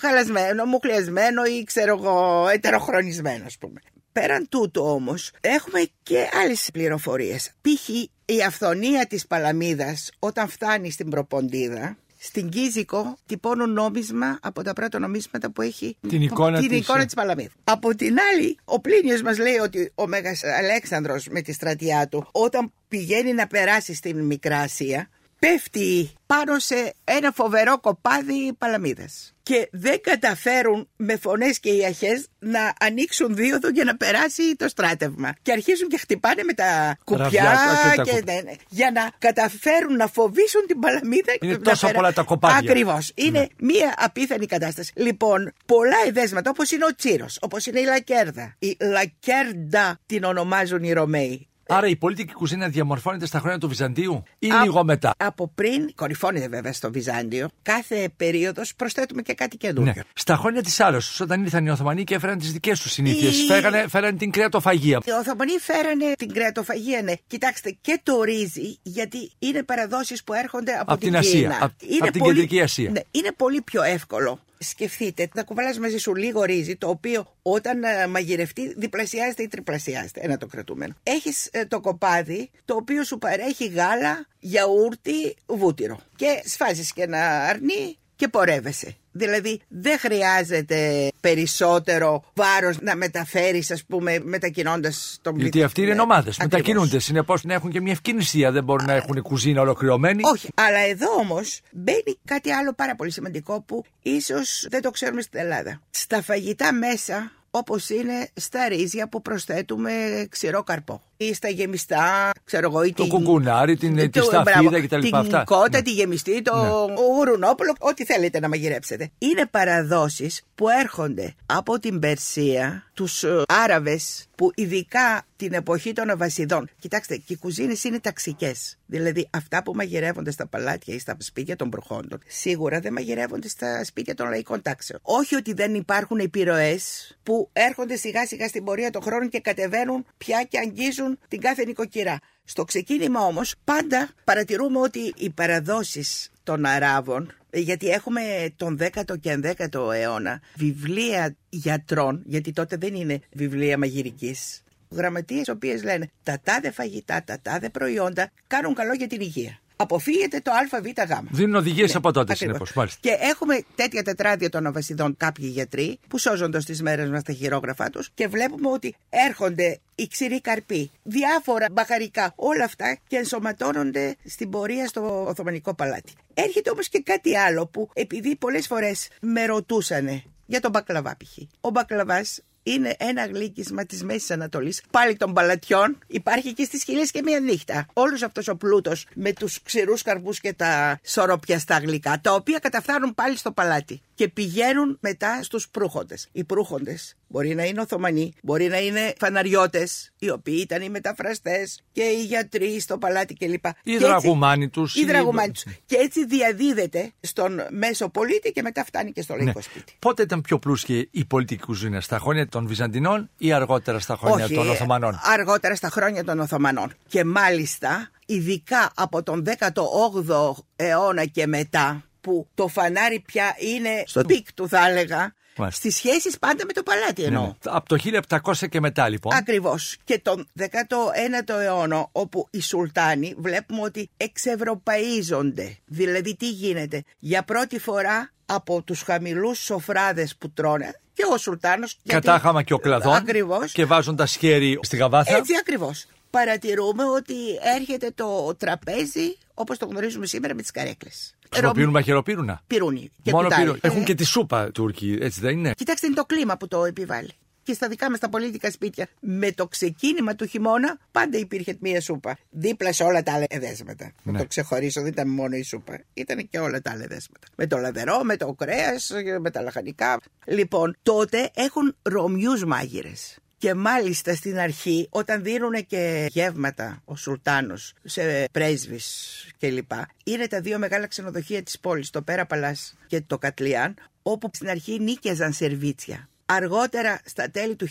χαλασμένο, μουκλιασμένο ή ξέρω εγώ ετεροχρονισμένο ας πούμε. Πέραν τούτου όμως έχουμε και άλλες πληροφορίες. Π.χ. η αυθονία της Παλαμίδας όταν φτάνει στην Προποντίδα στην Κίζικο τυπώνουν νόμισμα από τα πρώτα νομίσματα που έχει Την εικόνα την της, εικόνα ε. της Παλαμίδας. Από την άλλη, ο Πλίνιος μας λέει ότι ο Μέγας Αλέξανδρος με τη στρατιά του όταν πηγαίνει να περάσει στην Μικρά Ασία πέφτει πάνω σε ένα φοβερό κοπάδι παλαμίδας. Και δεν καταφέρουν με φωνές και ιαχές να ανοίξουν δίωδο για να περάσει το στράτευμα. Και αρχίζουν και χτυπάνε με τα κουπιά Ραβιά, τα και, κουπ- ναι, ναι, για να καταφέρουν να φοβήσουν την παλαμίδα. Είναι να τόσα περα- πολλά τα κοπάδια. Ακριβώς. Είναι Ναι. μία απίθανη κατάσταση. Λοιπόν, πολλά εδέσματα όπως είναι ο Τσίρος, όπως είναι η Λακέρδα. Η Λακέρντα την ονομάζουν οι Ρωμαίοι. Άρα η πολιτική κουζίνα διαμορφώνεται στα χρόνια του Βυζαντίου ή Α- λίγο μετά; Από πριν, κορυφώνεται βέβαια στο Βυζάντιο, κάθε περίοδος προσθέτουμε και κάτι καινούργιο. Ναι. Στα χρόνια της Άλωση, όταν ήρθαν οι Οθωμανοί και έφεραν τις δικές τους συνήθειες, Η- φέρανε, φέρανε την κρεατοφαγία. Οι Οθωμανοί φέρανε την κρεατοφαγία, ναι. Κοιτάξτε, και το ρύζι, γιατί είναι παραδόσεις που έρχονται από, Απ' την Ασία, Κίνα. απ- Είναι απ' την πολύ- Κεντρική Ασία. Ναι, είναι πολύ πιο εύκολο Σκεφτείτε να κουβαλάς μαζί σου λίγο ρύζι, το οποίο όταν ε, μαγειρευτεί διπλασιάζεται ή τριπλασιάζεται. Ένα το κρατούμενο. Έχεις ε, το κοπάδι, το οποίο σου παρέχει γάλα, γιαούρτι, βούτυρο. Και σφάζεις και ένα αρνί και πορεύεσαι. Δηλαδή δεν χρειάζεται περισσότερο βάρος να μεταφέρεις, ας πούμε, μετακινώντας τον πληθυσμό. Γιατί αυτοί είναι ομάδε. Μετακινούνται. Συνεπώς να έχουν και μια ευκαινησία. Δεν μπορούν να έχουν κουζίνα ολοκληρωμένη. Όχι. Αλλά εδώ όμως μπαίνει κάτι άλλο πάρα πολύ σημαντικό που ίσως δεν το ξέρουμε στην Ελλάδα. Στα φαγητά μέσα όπως είναι στα ρύζια που προσθέτουμε ξηρό καρπό ή στα γεμιστά, ξέρω εγώ, το την... κουκουνάρι, την, τη σταφίδα κτλ. Την αυτά. κότα, ναι. τη γεμιστή, το ναι. γουρουνόπουλο, ό,τι θέλετε να μαγειρέψετε. Είναι παραδόσεις που έρχονται από την Περσία, τους ε, Άραβες που ειδικά την εποχή των Αβασιδών. Κοιτάξτε, και οι κουζίνες είναι ταξικές. Δηλαδή, αυτά που μαγειρεύονται στα παλάτια ή στα σπίτια των προχόντων, σίγουρα δεν μαγειρεύονται στα σπίτια των λαϊκών τάξεων. Όχι ότι δεν υπάρχουν επιρροές που έρχονται σιγά σιγά στην πορεία των χρόνων και κατεβαίνουν πια και αγγίζουν την κάθε νοικοκυρά. Στο ξεκίνημα όμως πάντα παρατηρούμε ότι οι παραδόσεις των Αράβων γιατί έχουμε τον 10ο και 11ο αιώνα βιβλία γιατρών, γιατί τότε δεν είναι βιβλία μαγειρικής. Γραμματείες οποίες λένε τα τάδε φαγητά, τα τάδε προϊόντα κάνουν καλό για την υγεία αποφύγετε το ΑΒΓ. Δίνουν οδηγίες ναι, από τότε, συνεπώς. Και έχουμε τέτοια τετράδια των αβασιδών κάποιοι γιατροί που σώζονται στι μέρες μας τα χειρόγραφά τους και βλέπουμε ότι έρχονται οι ξηροί καρποί, διάφορα μπαχαρικά, όλα αυτά και ενσωματώνονται στην πορεία στο Οθωμανικό παλάτι. Έρχεται όμως και κάτι άλλο που επειδή πολλές φορές με ρωτούσανε για τον μπακλαβά π.χ. Ο μπακλαβάς είναι ένα γλύκισμα της Μέσης Ανατολής, πάλι των παλατιών. Υπάρχει και στις χιλιές και μία νύχτα. Όλος αυτός ο πλούτος με τους ξηρούς καρπούς και τα σωροπιαστά γλυκά, τα οποία καταφθάνουν πάλι στο παλάτι και πηγαίνουν μετά στους προύχοντες. Οι προύχοντες μπορεί να είναι Οθωμανοί, μπορεί να είναι φαναριώτες, οι οποίοι ήταν οι μεταφραστές και οι γιατροί στο παλάτι κλπ. Οι δραγουμάνοι τους. Οι δραγουμάνοι τους. Και έτσι διαδίδεται στον μέσο πολίτη και μετά φτάνει και στο λαϊκό ναι. σπίτι. Πότε ήταν πιο πλούσια η πολίτικη κουζίνα, στα χρόνια; Των Βυζαντινών ή αργότερα στα χρόνια των Οθωμανών; Αργότερα στα χρόνια των Οθωμανών. Και μάλιστα, ειδικά από τον 18ο αιώνα και μετά, που το Φανάρι πια είναι στο peak του θα έλεγα, Στις σχέσεις πάντα με το παλάτι εννοώ. Ναι, ναι. Από το 1700 και μετά λοιπόν. Ακριβώς. Και τον 19ο αιώνα, όπου οι Σουλτάνοι βλέπουμε ότι εξευρωπαίζονται. Δηλαδή, τι γίνεται; Για πρώτη φορά από τους χαμηλούς σοφράδες που τρώνε, και ο Σουλτάνος. Κατάχαμα και οκλαδόν. Ακριβώς. Και βάζοντα χέρι στη γαβάθα. Έτσι ακριβώς. Παρατηρούμε ότι έρχεται το τραπέζι όπως το γνωρίζουμε σήμερα με τις καρέκλες. Χρησιμοποιούν μαχαιροπύρουνα. Πυρούνι. Μόνο πυρούνι. Έχουν και τη σούπα Τούρκοι, έτσι δεν είναι; Κοιτάξτε, είναι το κλίμα που το επιβάλλει. Και στα δικά μας τα πολίτικα σπίτια, με το ξεκίνημα του χειμώνα, πάντα υπήρχε μία σούπα. Δίπλα σε όλα τα άλλα εδέσματα. Ναι. Να το ξεχωρίσω, δεν ήταν μόνο η σούπα. Ήταν και όλα τα άλλα εδέσματα. Με το λαδερό, με το κρέας, με τα λαχανικά. Λοιπόν, τότε έχουν ρωμιού μάγειρες. Και μάλιστα στην αρχή όταν δίνουν και γεύματα ο Σουλτάνος σε πρέσβεις κλπ. Είναι τα δύο μεγάλα ξενοδοχεία της πόλης, το Πέρα Παλάς και το Κατλιάν, όπου στην αρχή νίκιαζαν σερβίτσια. Αργότερα, στα τέλη του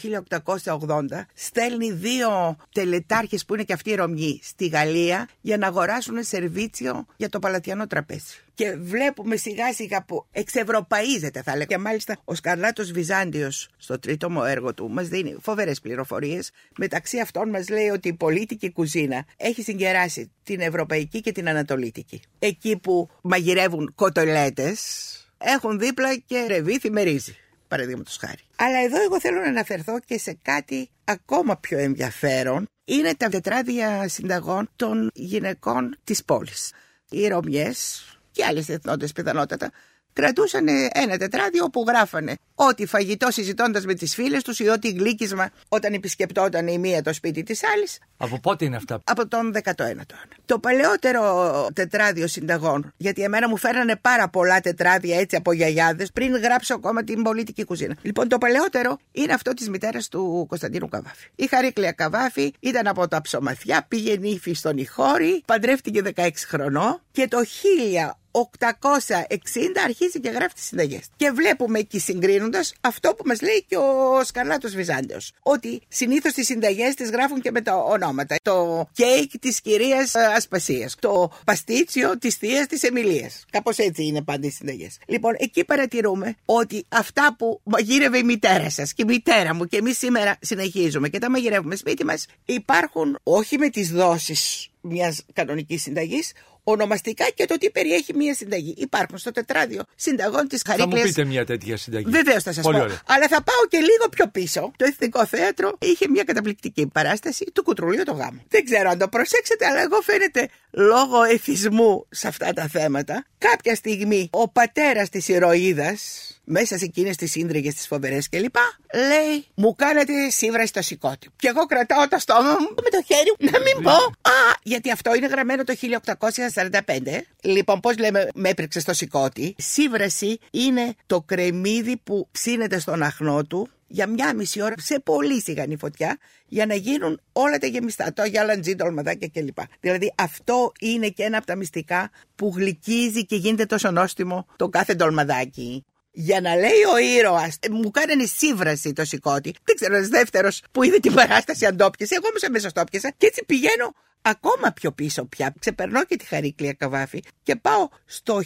1880, στέλνει δύο τελετάρχες που είναι και αυτοί Ρωμιοί στη Γαλλία για να αγοράσουν σερβίτσιο για το παλατιανό τραπέζι. Και βλέπουμε σιγά σιγά που εξευρωπαίζεται θα λέγαμε. Και μάλιστα ο Σκαρλάτος Βυζάντιος στο τρίτο μου έργο του μας δίνει φοβερές πληροφορίες. Μεταξύ αυτών μας λέει ότι η πολίτικη κουζίνα έχει συγκεράσει την ευρωπαϊκή και την ανατολίτικη. Εκεί που μαγειρεύουν κοτολέτες έχουν δίπλα και ρεβίθι με ρύζι παραδείγματος χάρη. Αλλά εδώ εγώ θέλω να αναφερθώ και σε κάτι ακόμα πιο ενδιαφέρον. Είναι τα τετράδια συνταγών των γυναικών της πόλης. Οι Ρωμιές και άλλες εθνότητες πιθανότατα κρατούσαν ένα τετράδιο όπου γράφανε ό,τι φαγητό συζητώντας με τις φίλες τους ή ό,τι γλύκισμα όταν επισκεπτόταν η μία το σπίτι της άλλης. Από πότε είναι αυτά, Από τον 19ο αιώνα. Το παλαιότερο τετράδιο συνταγών, γιατί εμένα μου φέρανε πάρα πολλά τετράδια έτσι από γιαγιάδες πριν γράψω ακόμα την πολιτική κουζίνα. Λοιπόν, το παλαιότερο είναι αυτό της μητέρας του Κωνσταντίνου Καβάφη. Η Χαρίκλια Καβάφη ήταν από τα ψωμαθιά, πήγαινε ύφη στον Ιχώρη, παντρεύτηκε 16 χρονών και το 860 αρχίζει και γράφει τις συνταγές. Και βλέπουμε εκεί συγκρίνοντας κάνοντα αυτό που μας λέει και ο Σκαρλάτο Βυζάντιος. Ότι συνήθως τις συνταγές τις γράφουν και με τα ονόματα. Το κέικ της κυρίας Ασπασίας. Το παστίτσιο της θείας της Εμιλίας. Κάπως έτσι είναι πάντα οι συνταγές. Λοιπόν, εκεί παρατηρούμε ότι αυτά που μαγείρευε η μητέρα σας και η μητέρα μου και εμείς σήμερα συνεχίζουμε και τα μαγειρεύουμε σπίτι μας υπάρχουν όχι με τις δόσεις μιας κανονικής συνταγής, ονομαστικά και το τι περιέχει μια συνταγή. Υπάρχουν στο τετράδιο συνταγών της Χαρίκλια. Θα μου πείτε μια τέτοια συνταγή. Βεβαίως θα σας πω. Πολύ ωραία. Αλλά θα πάω και λίγο πιο πίσω. Το Εθνικό Θέατρο είχε μια καταπληκτική παράσταση του Κουτρουλίου το Γάμο. Δεν ξέρω αν το προσέξετε, αλλά εγώ φαίνεται λόγω εθισμού σε αυτά τα θέματα. Κάποια στιγμή ο πατέρας της ηρωίδας, μέσα σε εκείνες τις σύντριγε, τις φοβερές κλπ., λέει: Μου κάνετε σύμβρα στο σηκώτη. Και εγώ κρατάω το στόμα μου με το χέρι μου να μην πω. Α, γιατί αυτό είναι γραμμένο το 1845. Λοιπόν, πώς λέμε, με έπρεξε στο σηκώτη. Σύμβραση είναι το κρεμμύδι που ψήνεται στον αχνό του για μια μισή ώρα σε πολύ σιγανή φωτιά για να γίνουν όλα τα γεμιστά. Το γιαλαντζί, το αλμαδάκια κλπ. Δηλαδή αυτό είναι και ένα από τα μυστικά που γλυκίζει και γίνεται τόσο νόστιμο το κάθε ντολμαδάκι. Για να λέει ο ήρωας, μου κάνανε σύμβραση το σηκώτη. Δεν ξέρω, ένας δεύτερος που είδε την παράσταση αν το πιασε. Εγώ όμω αμέσω το πιασα και έτσι πηγαίνω ακόμα πιο πίσω πια. Ξεπερνώ και τη Χαρίκλια Καβάφη και πάω στο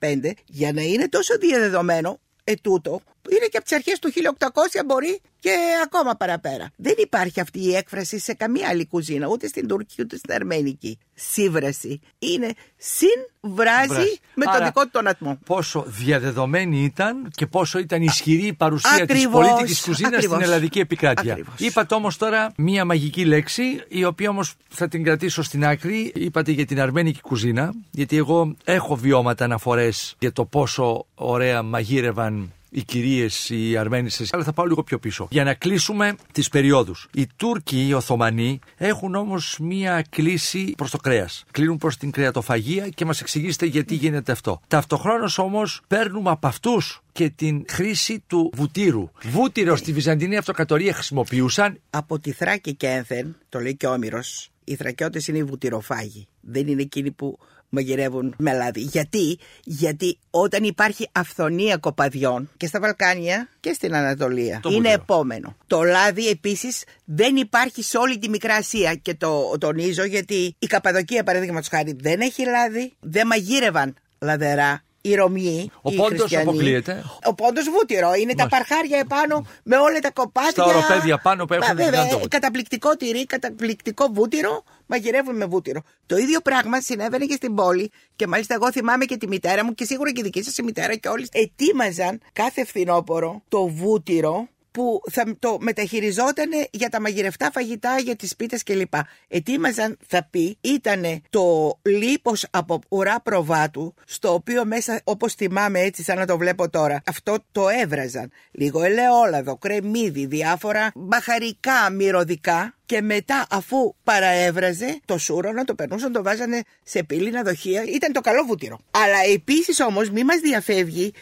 1845 για να είναι τόσο διαδεδομένο ετούτο είναι και από τις αρχές του 1800 μπορεί και ακόμα παραπέρα. Δεν υπάρχει αυτή η έκφραση σε καμία άλλη κουζίνα, ούτε στην Τουρκία ούτε στην Αρμένικη. Σύμβραση. Είναι συμβράζει Βράζει. με Άρα, τον δικό του τον ατμό. Πόσο διαδεδομένη ήταν και πόσο ήταν ισχυρή η παρουσία της Ακριβώς, πολίτικης κουζίνας στην ακριβώς. ελλαδική επικράτεια. Ακριβώς. Είπατε όμως τώρα μία μαγική λέξη, η οποία όμως θα την κρατήσω στην άκρη. Είπατε για την αρμένικη κουζίνα, γιατί εγώ έχω βιώματα αναφορές για το πόσο ωραία μαγείρευαν οι κυρίες, οι Αρμένισε, αλλά θα πάω λίγο πιο πίσω. Για να κλείσουμε τις περιόδους. Οι Τούρκοι, οι Οθωμανοί, έχουν όμως μία κλίση προς το κρέας. Κλείνουν προς την κρεατοφαγία και μας εξηγήσετε γιατί γίνεται αυτό. Ταυτοχρόνως όμως παίρνουμε από αυτούς και την χρήση του βουτύρου. Βούτυρο στη Βυζαντινή Αυτοκρατορία χρησιμοποιούσαν. Από τη Θράκη και ένθεν, το λέει και ο Όμηρος, οι Θρακιώτες είναι οι βουτυροφάγοι. Δεν είναι εκείνοι που μαγειρεύουν με λάδι. Γιατί; Γιατί όταν υπάρχει αυθονία κοπαδιών και στα Βαλκάνια και στην Ανατολία Το είναι βούτυρο. επόμενο. Το λάδι επίσης δεν υπάρχει σε όλη τη Μικρά Ασία και το τονίζω γιατί η Καπαδοκία παραδείγματος χάρη δεν έχει λάδι, δεν μαγείρευαν λαδερά. Οι Ρωμιοί, Ο οι πόντος χριστιανοί. αποκλείεται. Ο πόντος βούτυρο. Είναι τα Μάλιστα. παρχάρια επάνω με όλα τα κοπάδια. Στα οροπέδια πάνω που έχουν Μα, βέβαια, δυνατό βούτυρο. Καταπληκτικό τυρί, καταπληκτικό βούτυρο. Μαγειρεύουν με βούτυρο. Το ίδιο πράγμα συνέβαινε και στην πόλη και μάλιστα εγώ θυμάμαι και τη μητέρα μου και σίγουρα και η δική σας η μητέρα και όλοι ετοίμαζαν κάθε φθινόπωρο το βούτυρο που θα το μεταχειριζόταν για τα μαγειρευτά φαγητά, για τις πίτες κλπ. Ετοίμαζαν, θα πει, ήταν το λίπος από ουρά προβάτου, στο οποίο μέσα, όπως θυμάμαι έτσι σαν να το βλέπω τώρα, αυτό το έβραζαν. Λίγο ελαιόλαδο, κρεμμύδι, διάφορα μπαχαρικά, μυρωδικά και μετά αφού παραέβραζε το σούρονα, το περνούσαν, το βάζανε σε πύληνα δοχεία. Ήταν το καλό βούτυρο. Αλλά επίσης όμως μη μας διαφεύγει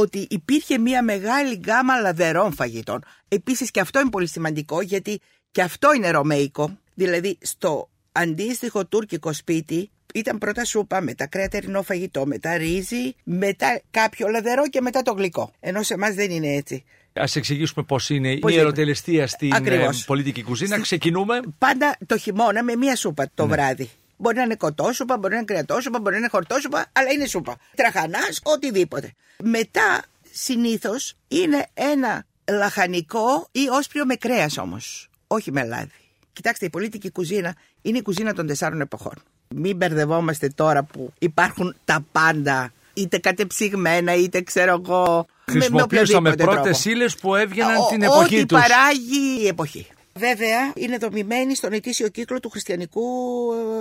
ότι υπήρχε μια μεγάλη γκάμα λαδερών φαγητών. Επίσης και αυτό είναι πολύ σημαντικό γιατί και αυτό είναι ρωμαϊκό. Δηλαδή στο αντίστοιχο τουρκικό σπίτι ήταν πρώτα σούπα, μετά κρεατερινό φαγητό, μετά ρύζι, μετά κάποιο λαδερό και μετά το γλυκό. Ενώ σε εμάς δεν είναι έτσι. Α εξηγήσουμε πώς είναι Πώς η είναι. ερωτελεστία στην ε, Ακριβώς. πολιτική κουζίνα. Στη- Ξεκινούμε. Πάντα το χειμώνα με μία σούπα το βράδυ. Μπορεί να είναι κοτόσουπα, μπορεί να είναι κρεατόσουπα, μπορεί να είναι χορτόσουπα, αλλά είναι σούπα. Τραχανάς, οτιδήποτε. Μετά συνήθως είναι ένα λαχανικό ή όσπριο με κρέας όμως. Όχι με λάδι. Κοιτάξτε, η πολιτική κουζίνα είναι η κουζίνα των τεσσάρων εποχών. Μην μπερδευόμαστε τώρα που υπάρχουν τα πάντα, είτε κατεψυγμένα, είτε ξέρω εγώ. με- με Χρησιμοποιούσαμε οποιοδήποτε πρώτες τρόπο. ύλες που έβγαιναν Ο- την εποχή Ό,τι τους. παράγει η εποχή. Βέβαια, είναι δομημένη στον ετήσιο κύκλο του χριστιανικού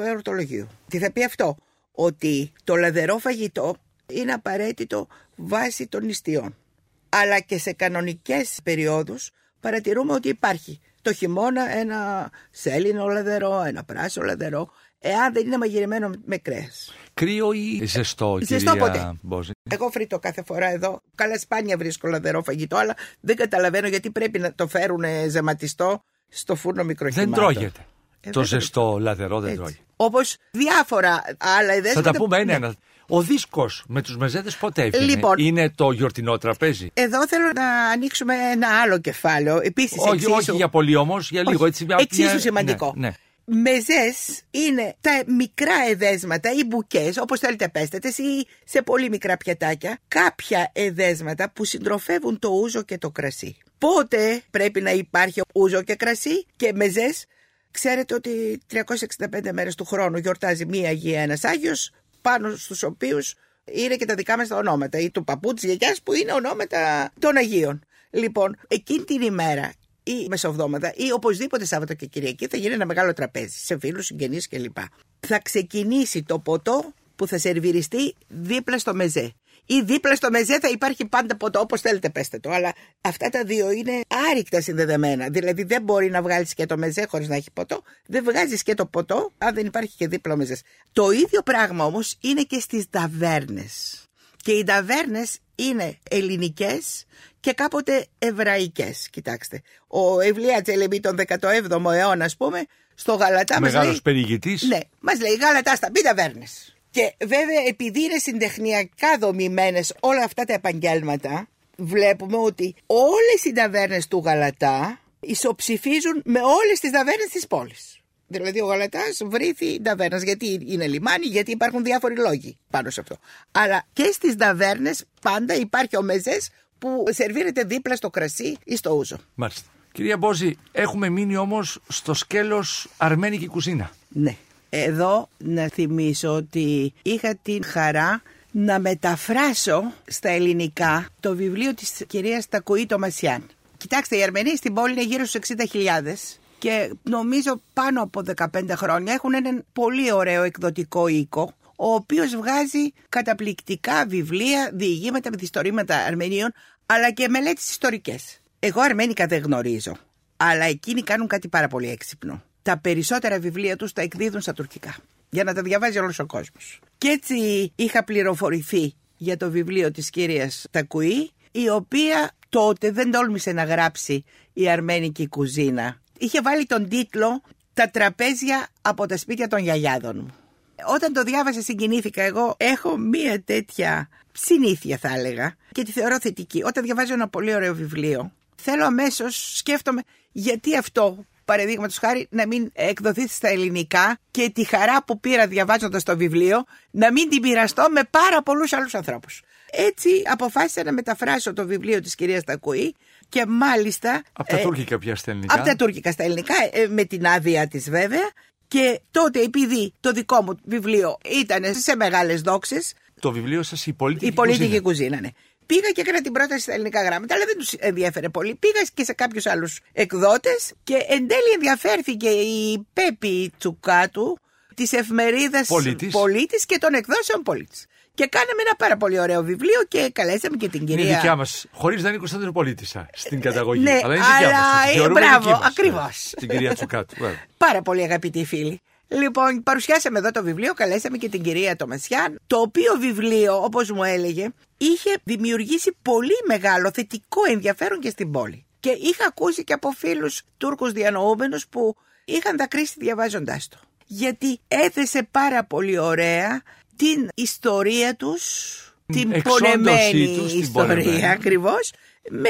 ε, ερωτολογίου. Τι θα πει αυτό, ότι το λαδερό φαγητό είναι απαραίτητο βάσει των νηστείων. Αλλά και σε κανονικές περιόδους παρατηρούμε ότι υπάρχει το χειμώνα ένα σέλινο λαδερό, ένα πράσινο λαδερό, εάν δεν είναι μαγειρεμένο με κρέας. Κρύο ή ζεστό, Ζεστό κυρία ποτέ. Μπόζη; Εγώ φρύτω κάθε φορά εδώ. Καλά, σπάνια βρίσκω λαδερό φαγητό, αλλά δεν καταλαβαίνω γιατί πρέπει να το φέρουν ζεματιστό στο φούρνο Δεν μικροχημάτων. τρώγεται. Ε, το δεν ζεστό λαδερό δεν Έτσι. τρώγεται. Όπως διάφορα άλλα Θα εδέσματα. τα πούμε ναι. ένα-ένα. Ο δίσκος με τους μεζέδε πότε έβγαινε. Λοιπόν. Είναι το γιορτινό τραπέζι; Εδώ θέλω να ανοίξουμε ένα άλλο κεφάλαιο. Επίσης, όχι, εξίσου, όχι για πολύ όμως, για λίγο Όχι, έτσι. μια- εξίσου μια- σημαντικό. Ναι, ναι. Μεζές είναι τα μικρά εδέσματα ή μπουκές, όπως θέλετε πέστε τες, ή σε πολύ μικρά πιατάκια, κάποια εδέσματα που συντροφεύουν το ούζο και το κρασί. Πότε πρέπει να υπάρχει ούζο και κρασί και μεζές; Ξέρετε ότι 365 μέρες του χρόνου γιορτάζει μία Αγία ένας Άγιος, πάνω στους οποίους είναι και τα δικά μας τα ονόματα, ή του παππού της γιαγιάς που είναι ονόματα των Αγίων. Λοιπόν, εκείνη την ημέρα ή μεσοβδόμαδα ή οπωσδήποτε Σάββατο και Κυριακή θα γίνει ένα μεγάλο τραπέζι σε φίλους, συγγενείς κλπ. Θα ξεκινήσει το ποτό που θα σερβιριστεί δίπλα στο μεζέ. Ή δίπλα στο μεζέ θα υπάρχει πάντα ποτό, όπως θέλετε πέστε το. Αλλά αυτά τα δύο είναι άρρηκτα συνδεδεμένα. Δηλαδή δεν μπορεί να βγάλεις και το μεζέ χωρίς να έχει ποτό. Δεν βγάζεις και το ποτό αν δεν υπάρχει και δίπλα ο μεζές. Το ίδιο πράγμα όμως είναι και στις ταβέρνες. Και οι ταβέρνες είναι ελληνικές και κάποτε εβραϊκές. Κοιτάξτε, ο Ευλία Τσελεμπή τον 17ο αιώνα, ας πούμε, στο Γαλατά μας Μεγάλος λέει... περιηγητής. Ναι, μας λέει Γαλατά στα μπει ταβέρνες. Και βέβαια επειδή είναι συντεχνιακά δομημένες όλα αυτά τα επαγγέλματα, βλέπουμε ότι όλες οι ταβέρνες του Γαλατά ισοψηφίζουν με όλες τις ταβέρνες της πόλης. Δηλαδή ο Γαλατάς βρήθη ταβέρνας γιατί είναι λιμάνι, γιατί υπάρχουν διάφοροι λόγοι πάνω σε αυτό. Αλλά και στις ταβέρνες πάντα υπάρχει ο μεζές που σερβίρεται δίπλα στο κρασί ή στο ούζο. Μάλιστα. Κυρία Μπόζη, έχουμε μείνει όμως στο σκέλος αρμένικη κουζίνα. Ναι. Εδώ να θυμίσω ότι είχα την χαρά να μεταφράσω στα ελληνικά το βιβλίο της κυρίας Τακουή Τομασιάν. Κοιτάξτε, οι Αρμενοί στην πόλη είναι γύρω στους 60.000 και νομίζω πάνω από 15 χρόνια έχουν έναν πολύ ωραίο εκδοτικό οίκο ο οποίος βγάζει καταπληκτικά βιβλία, διηγήματα, μυθιστορήματα Αρμενίων αλλά και μελέτες ιστορικές. Εγώ Αρμένικα δεν γνωρίζω, αλλά εκείνοι κάνουν κάτι πάρα πολύ έξυπνο. Τα περισσότερα βιβλία τους τα εκδίδουν στα τουρκικά, για να τα διαβάζει όλος ο κόσμος. Και έτσι είχα πληροφορηθεί για το βιβλίο της κυρίας Τακουή, η οποία τότε δεν τόλμησε να γράψει η αρμένικη κουζίνα. Είχε βάλει τον τίτλο «Τα τραπέζια από τα σπίτια των γιαγιάδων μου». Όταν το διάβασα συγκινήθηκα. Εγώ έχω μία τέτοια συνήθεια θα έλεγα και τη θεωρώ θετική. Όταν διαβάζω ένα πολύ ωραίο βιβλίο θέλω αμέσως σκέφτομαι γιατί αυτό παραδείγματος χάρη να μην εκδοθεί στα ελληνικά και τη χαρά που πήρα διαβάζοντας το βιβλίο να μην την μοιραστώ με πάρα πολλούς άλλους ανθρώπους. Έτσι αποφάσισα να μεταφράσω το βιβλίο της κυρίας Τακουή και μάλιστα... Από τα ε, τουρκικά πια στα ελληνικά; από τα τουρκικά στα ελληνικά, ε, με την άδεια της βέβαια. Και τότε επειδή το δικό μου βιβλίο ήταν σε μεγάλες δόξες, Το βιβλίο σας, Η Πολίτικη η πολιτική κουζίνα. κουζίνα, ναι. Πήγα και έκανα την πρόταση στα ελληνικά γράμματα, αλλά δεν τους ενδιαφέρε πολύ. Πήγα και σε κάποιους άλλους εκδότες και εν τέλει ενδιαφέρθηκε η Πέπη Τσουκάτου της εφημερίδας Πολίτης. Πολίτης και των εκδόσεων Πολίτης. Και κάναμε ένα πάρα πολύ ωραίο βιβλίο και καλέσαμε και την Είναι κυρία. δικιά μας. Χωρίς να είναι Κωνσταντινοπολίτησα στην καταγωγή. ναι, αλλά είναι δικιά αλλά, μας. Τη ε, θεωρούμε μπράβο, δική μας. ακριβώς. Την κυρία Τσουκάτου. βέβαια. [laughs] Πάρα πολύ αγαπητοί φίλοι. Λοιπόν, παρουσιάσαμε εδώ το βιβλίο, καλέσαμε και την κυρία Τομασιάν, το οποίο βιβλίο, όπως μου έλεγε, είχε δημιουργήσει πολύ μεγάλο θετικό ενδιαφέρον και στην πόλη. Και είχα ακούσει και από φίλους Τούρκους διανοούμενους που είχαν δακρύσει διαβάζοντάς το. Γιατί έθεσε πάρα πολύ ωραία την ιστορία τους, την εξόντωσή πονεμένη τους, την ιστορία πονεμένη. ακριβώς, με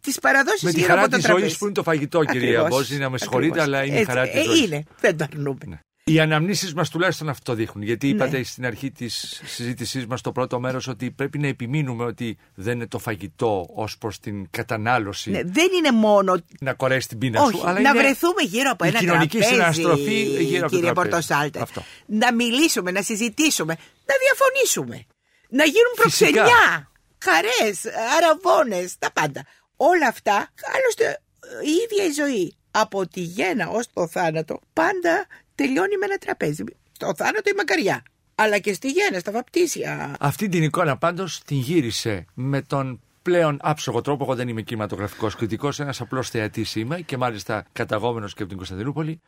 τις παραδόσεις Με τη γύρω χαρά από το της τραπέζι. ζωή που είναι το φαγητό, κυρία Ακριβώς, Μπόζη, να με συγχωρείτε, ακριβώς. αλλά είναι η Έτσι, χαρά της ε, ζωής. Είναι, δεν το αρνούμε. Ναι. Οι αναμνήσεις μας τουλάχιστον αυτό δείχνουν. Γιατί Ναι. είπατε στην αρχή της συζήτησής μας στο πρώτο μέρος ότι πρέπει να επιμείνουμε ότι δεν είναι το φαγητό ως προς την κατανάλωση Ναι, δεν είναι μόνο να κορέσει την πείνα όχι, σου, αλλά να είναι βρεθούμε γύρω από η ένα κοινωνική τραπέζι, συναστροφή γύρω από το κύριε τραπέζι. Πορτοσάλτε. Αυτό. Να μιλήσουμε, να συζητήσουμε, να διαφωνήσουμε, να γίνουν Φυσικά. προξενιά, χαρές, αραβώνες, τα πάντα. Όλα αυτά, άλλωστε η ίδια η ζωή από τη γέννα ως το θάνατο πάντα τελειώνει με ένα τραπέζι. Το θάνατο η μακαριά. Αλλά και στη γέννα, στα βαπτίσια. Αυτή την εικόνα πάντως την γύρισε με τον πλέον άψογο τρόπο. Εγώ δεν είμαι κινηματογραφικός κριτικός, ένας απλός θεατής είμαι και μάλιστα καταγόμενος και από την Κωνσταντινούπολη.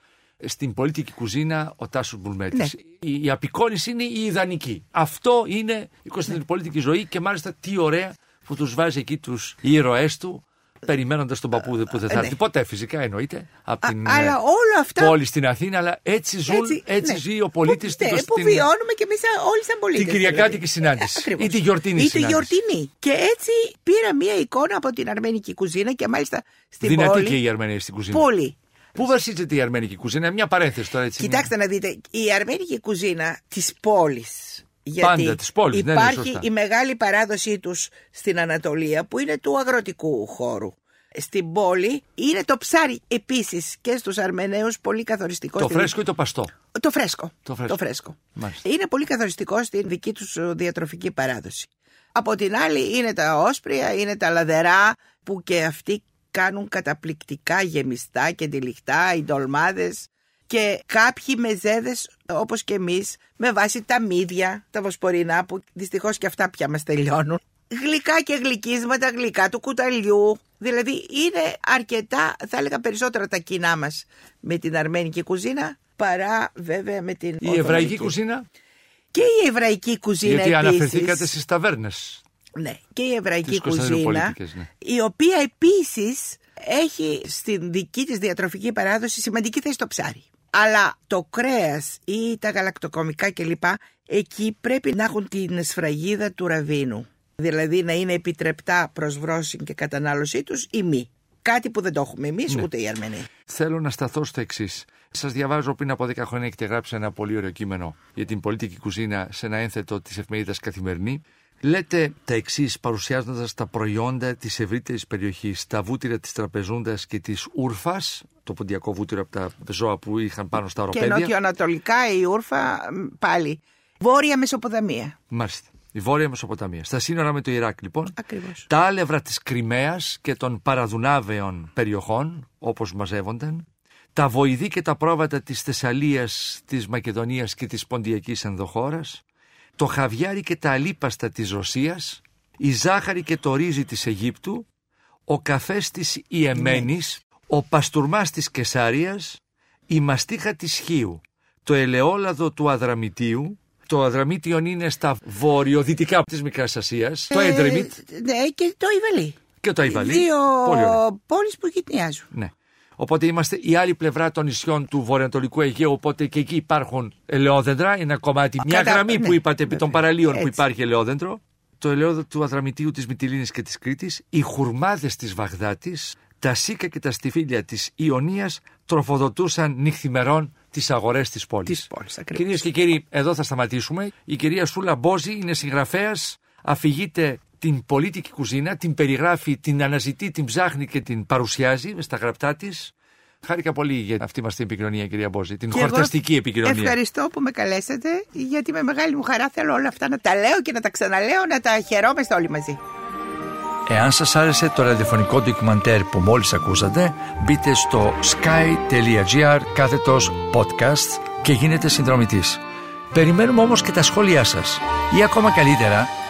Στην πολιτική κουζίνα ο Τάσος Μπουλμέτης. Ναι. Η, η απεικόνηση είναι η ιδανική. Αυτό είναι η Κωνσταντινούπολιτική ζωή και μάλιστα τι ωραία που τους βάζει εκεί τους ήρωές του περιμένοντας τον παππούδε που δεν θα ναι. έρθει. Ποτέ φυσικά εννοείται. Από Α, την ε, αλλά όλα αυτά- πόλη στην Αθήνα, αλλά έτσι ζουν, έτσι, ναι. ζει ο πολίτης που, ναι, που βιώνουμε και εμείς όλοι σαν πολίτες. Την Κυριακάτικη συνάντηση. Ακριβώς. Ή τη γιορτινή Ή τη συνάντηση. γιορτινή. Και έτσι πήρα μία εικόνα από την αρμένικη κουζίνα και μάλιστα στην Δυνατή πόλη. και η Αρμενία στην κουζίνα. Πολύ. Πού βασίζεται η αρμένικη κουζίνα, μια παρένθεση τώρα έτσι. Κοιτάξτε να δείτε, η αρμένικη κουζίνα της πόλης. Γιατί Πάντα της πόλης, ναι, ναι, υπάρχει σωστά. η μεγάλη παράδοσή τους στην Ανατολία που είναι του αγροτικού χώρου. Στην πόλη είναι το ψάρι επίσης και στους Αρμεναίους πολύ καθοριστικό. Το στην- φρέσκο ή το παστό; Το φρέσκο. Το φρέσκο. Μάλιστα. Είναι πολύ καθοριστικό στην δική τους ε, διατροφική παράδοση. Από την άλλη είναι τα όσπρια, είναι τα λαδερά που και αυτοί κάνουν καταπληκτικά γεμιστά και τυλιχτά, οι ντολμάδες και κάποιοι μεζέδες όπως και εμείς με βάση τα μύδια, τα βοσπορινά που δυστυχώς και αυτά πια μας τελειώνουν. Γλυκά και γλυκίσματα, γλυκά του κουταλιού. Δηλαδή είναι αρκετά, θα έλεγα περισσότερα τα κοινά μας με την αρμένικη κουζίνα παρά βέβαια με την Η Οθωμανική. εβραϊκή κουζίνα; Και η εβραϊκή κουζίνα Γιατί επίσης. αναφερθήκατε στις ταβέρνες. Ναι, και η εβραϊκή Τις κουζίνα, Κωνσταντινούπολιτικές, ναι. η οποία επίσης έχει στην δική της διατροφική παράδοση σημαντική θέση το ψάρι. Αλλά το κρέας ή τα γαλακτοκομικά κλπ. εκεί πρέπει να έχουν την σφραγίδα του ραβίνου. Δηλαδή να είναι επιτρεπτά προς βρόσιν και κατανάλωσή τους ή μη. Κάτι που δεν το έχουμε εμείς Ναι. ούτε οι Αρμενοί. Θέλω να σταθώ στο εξής. Σας διαβάζω πριν από 10 χρόνια έχετε γράψει ένα πολύ ωραίο κείμενο για την πολιτική κουζίνα σε ένα ένθετο της εφημερίδας Καθημερινή. Λέτε τα εξής, παρουσιάζοντας τα προϊόντα της ευρύτερης περιοχής, τα βούτυρα της Τραπεζούντας και της Ούρφας, το ποντιακό βούτυρο από τα ζώα που είχαν πάνω στα Και οροπέδια. νότιο-ανατολικά η Ούρφα μ, πάλι. Βόρεια Μεσοποδαμία. Μάλιστα. Η Βόρεια Μεσοποταμία. Στα σύνορα με το Ιράκ, λοιπόν. Ακριβώς. Τα άλευρα της Κρυμαίας και των παραδουνάβεων περιοχών, όπως μαζεύονταν. Τα βοηδή και τα πρόβατα της Θεσσαλίας, της Μακεδονίας και της Ποντιακής Ενδοχώρας. Το χαβιάρι και τα αλίπαστα της Ρωσίας. Η ζάχαρη και το ρύζι της Αιγύπτου. Ο καφές της Ιεμένης. Ο παστουρμάς της Κεσάριας. Η μαστίχα της Χίου. Το ελαιόλαδο του Αδραμητίου. Το Αδραμίτιον είναι στα βορειοδυτικά της Μικράς Ασίας. Το Ε, Έντρεμιτ Ναι, και το Ιβαλί. και το Αϊβαλί. Δύο Πολύ ωραία. πόλεις που γυτνιάζουν. Ναι. Οπότε είμαστε η άλλη πλευρά των νησιών του βορειοανατολικού Αιγαίου, οπότε και εκεί υπάρχουν ελαιόδεντρα. Είναι ένα κομμάτι, μια Κατά- γραμμή ναι, που είπατε επί των βέβαια. παραλίων που Έτσι. υπάρχει ελαιόδεντρο. Το ελαιόδεντρο του Αδραμητίου, της Μυτιλίνης και της Κρήτης, οι χουρμάδες της Βαγδάτης, τα σίκα και τα στιφίλια της Ιωνίας τροφοδοτούσαν νυχθημερών τις αγορές της πόλης. Της πόλης, ακριβώς. Κυρίες και κύριοι, εδώ θα σταματήσουμε. Η κυρία Σούλα Μπόζη είναι συγγραφέας, αφηγείται την πολίτικη κουζίνα, την περιγράφει, την αναζητεί, την ψάχνει και την παρουσιάζει στα γραπτά της. Χάρηκα πολύ για αυτή μας την επικοινωνία, κυρία Μπόζη, την Και εγώ χορταστική επικοινωνία. Ευχαριστώ που με καλέσατε, γιατί με μεγάλη μου χαρά θέλω όλα αυτά να τα λέω και να τα ξαναλέω, να τα χαιρόμαστε όλοι μαζί. Εάν σας άρεσε το ραδιοφωνικό ντοκιμαντέρ που μόλις ακούσατε, μπείτε στο sky.gr κάθετος podcast και γίνετε συνδρομητής. Περιμένουμε όμως και τα σχόλιά σας ή ακόμα καλύτερα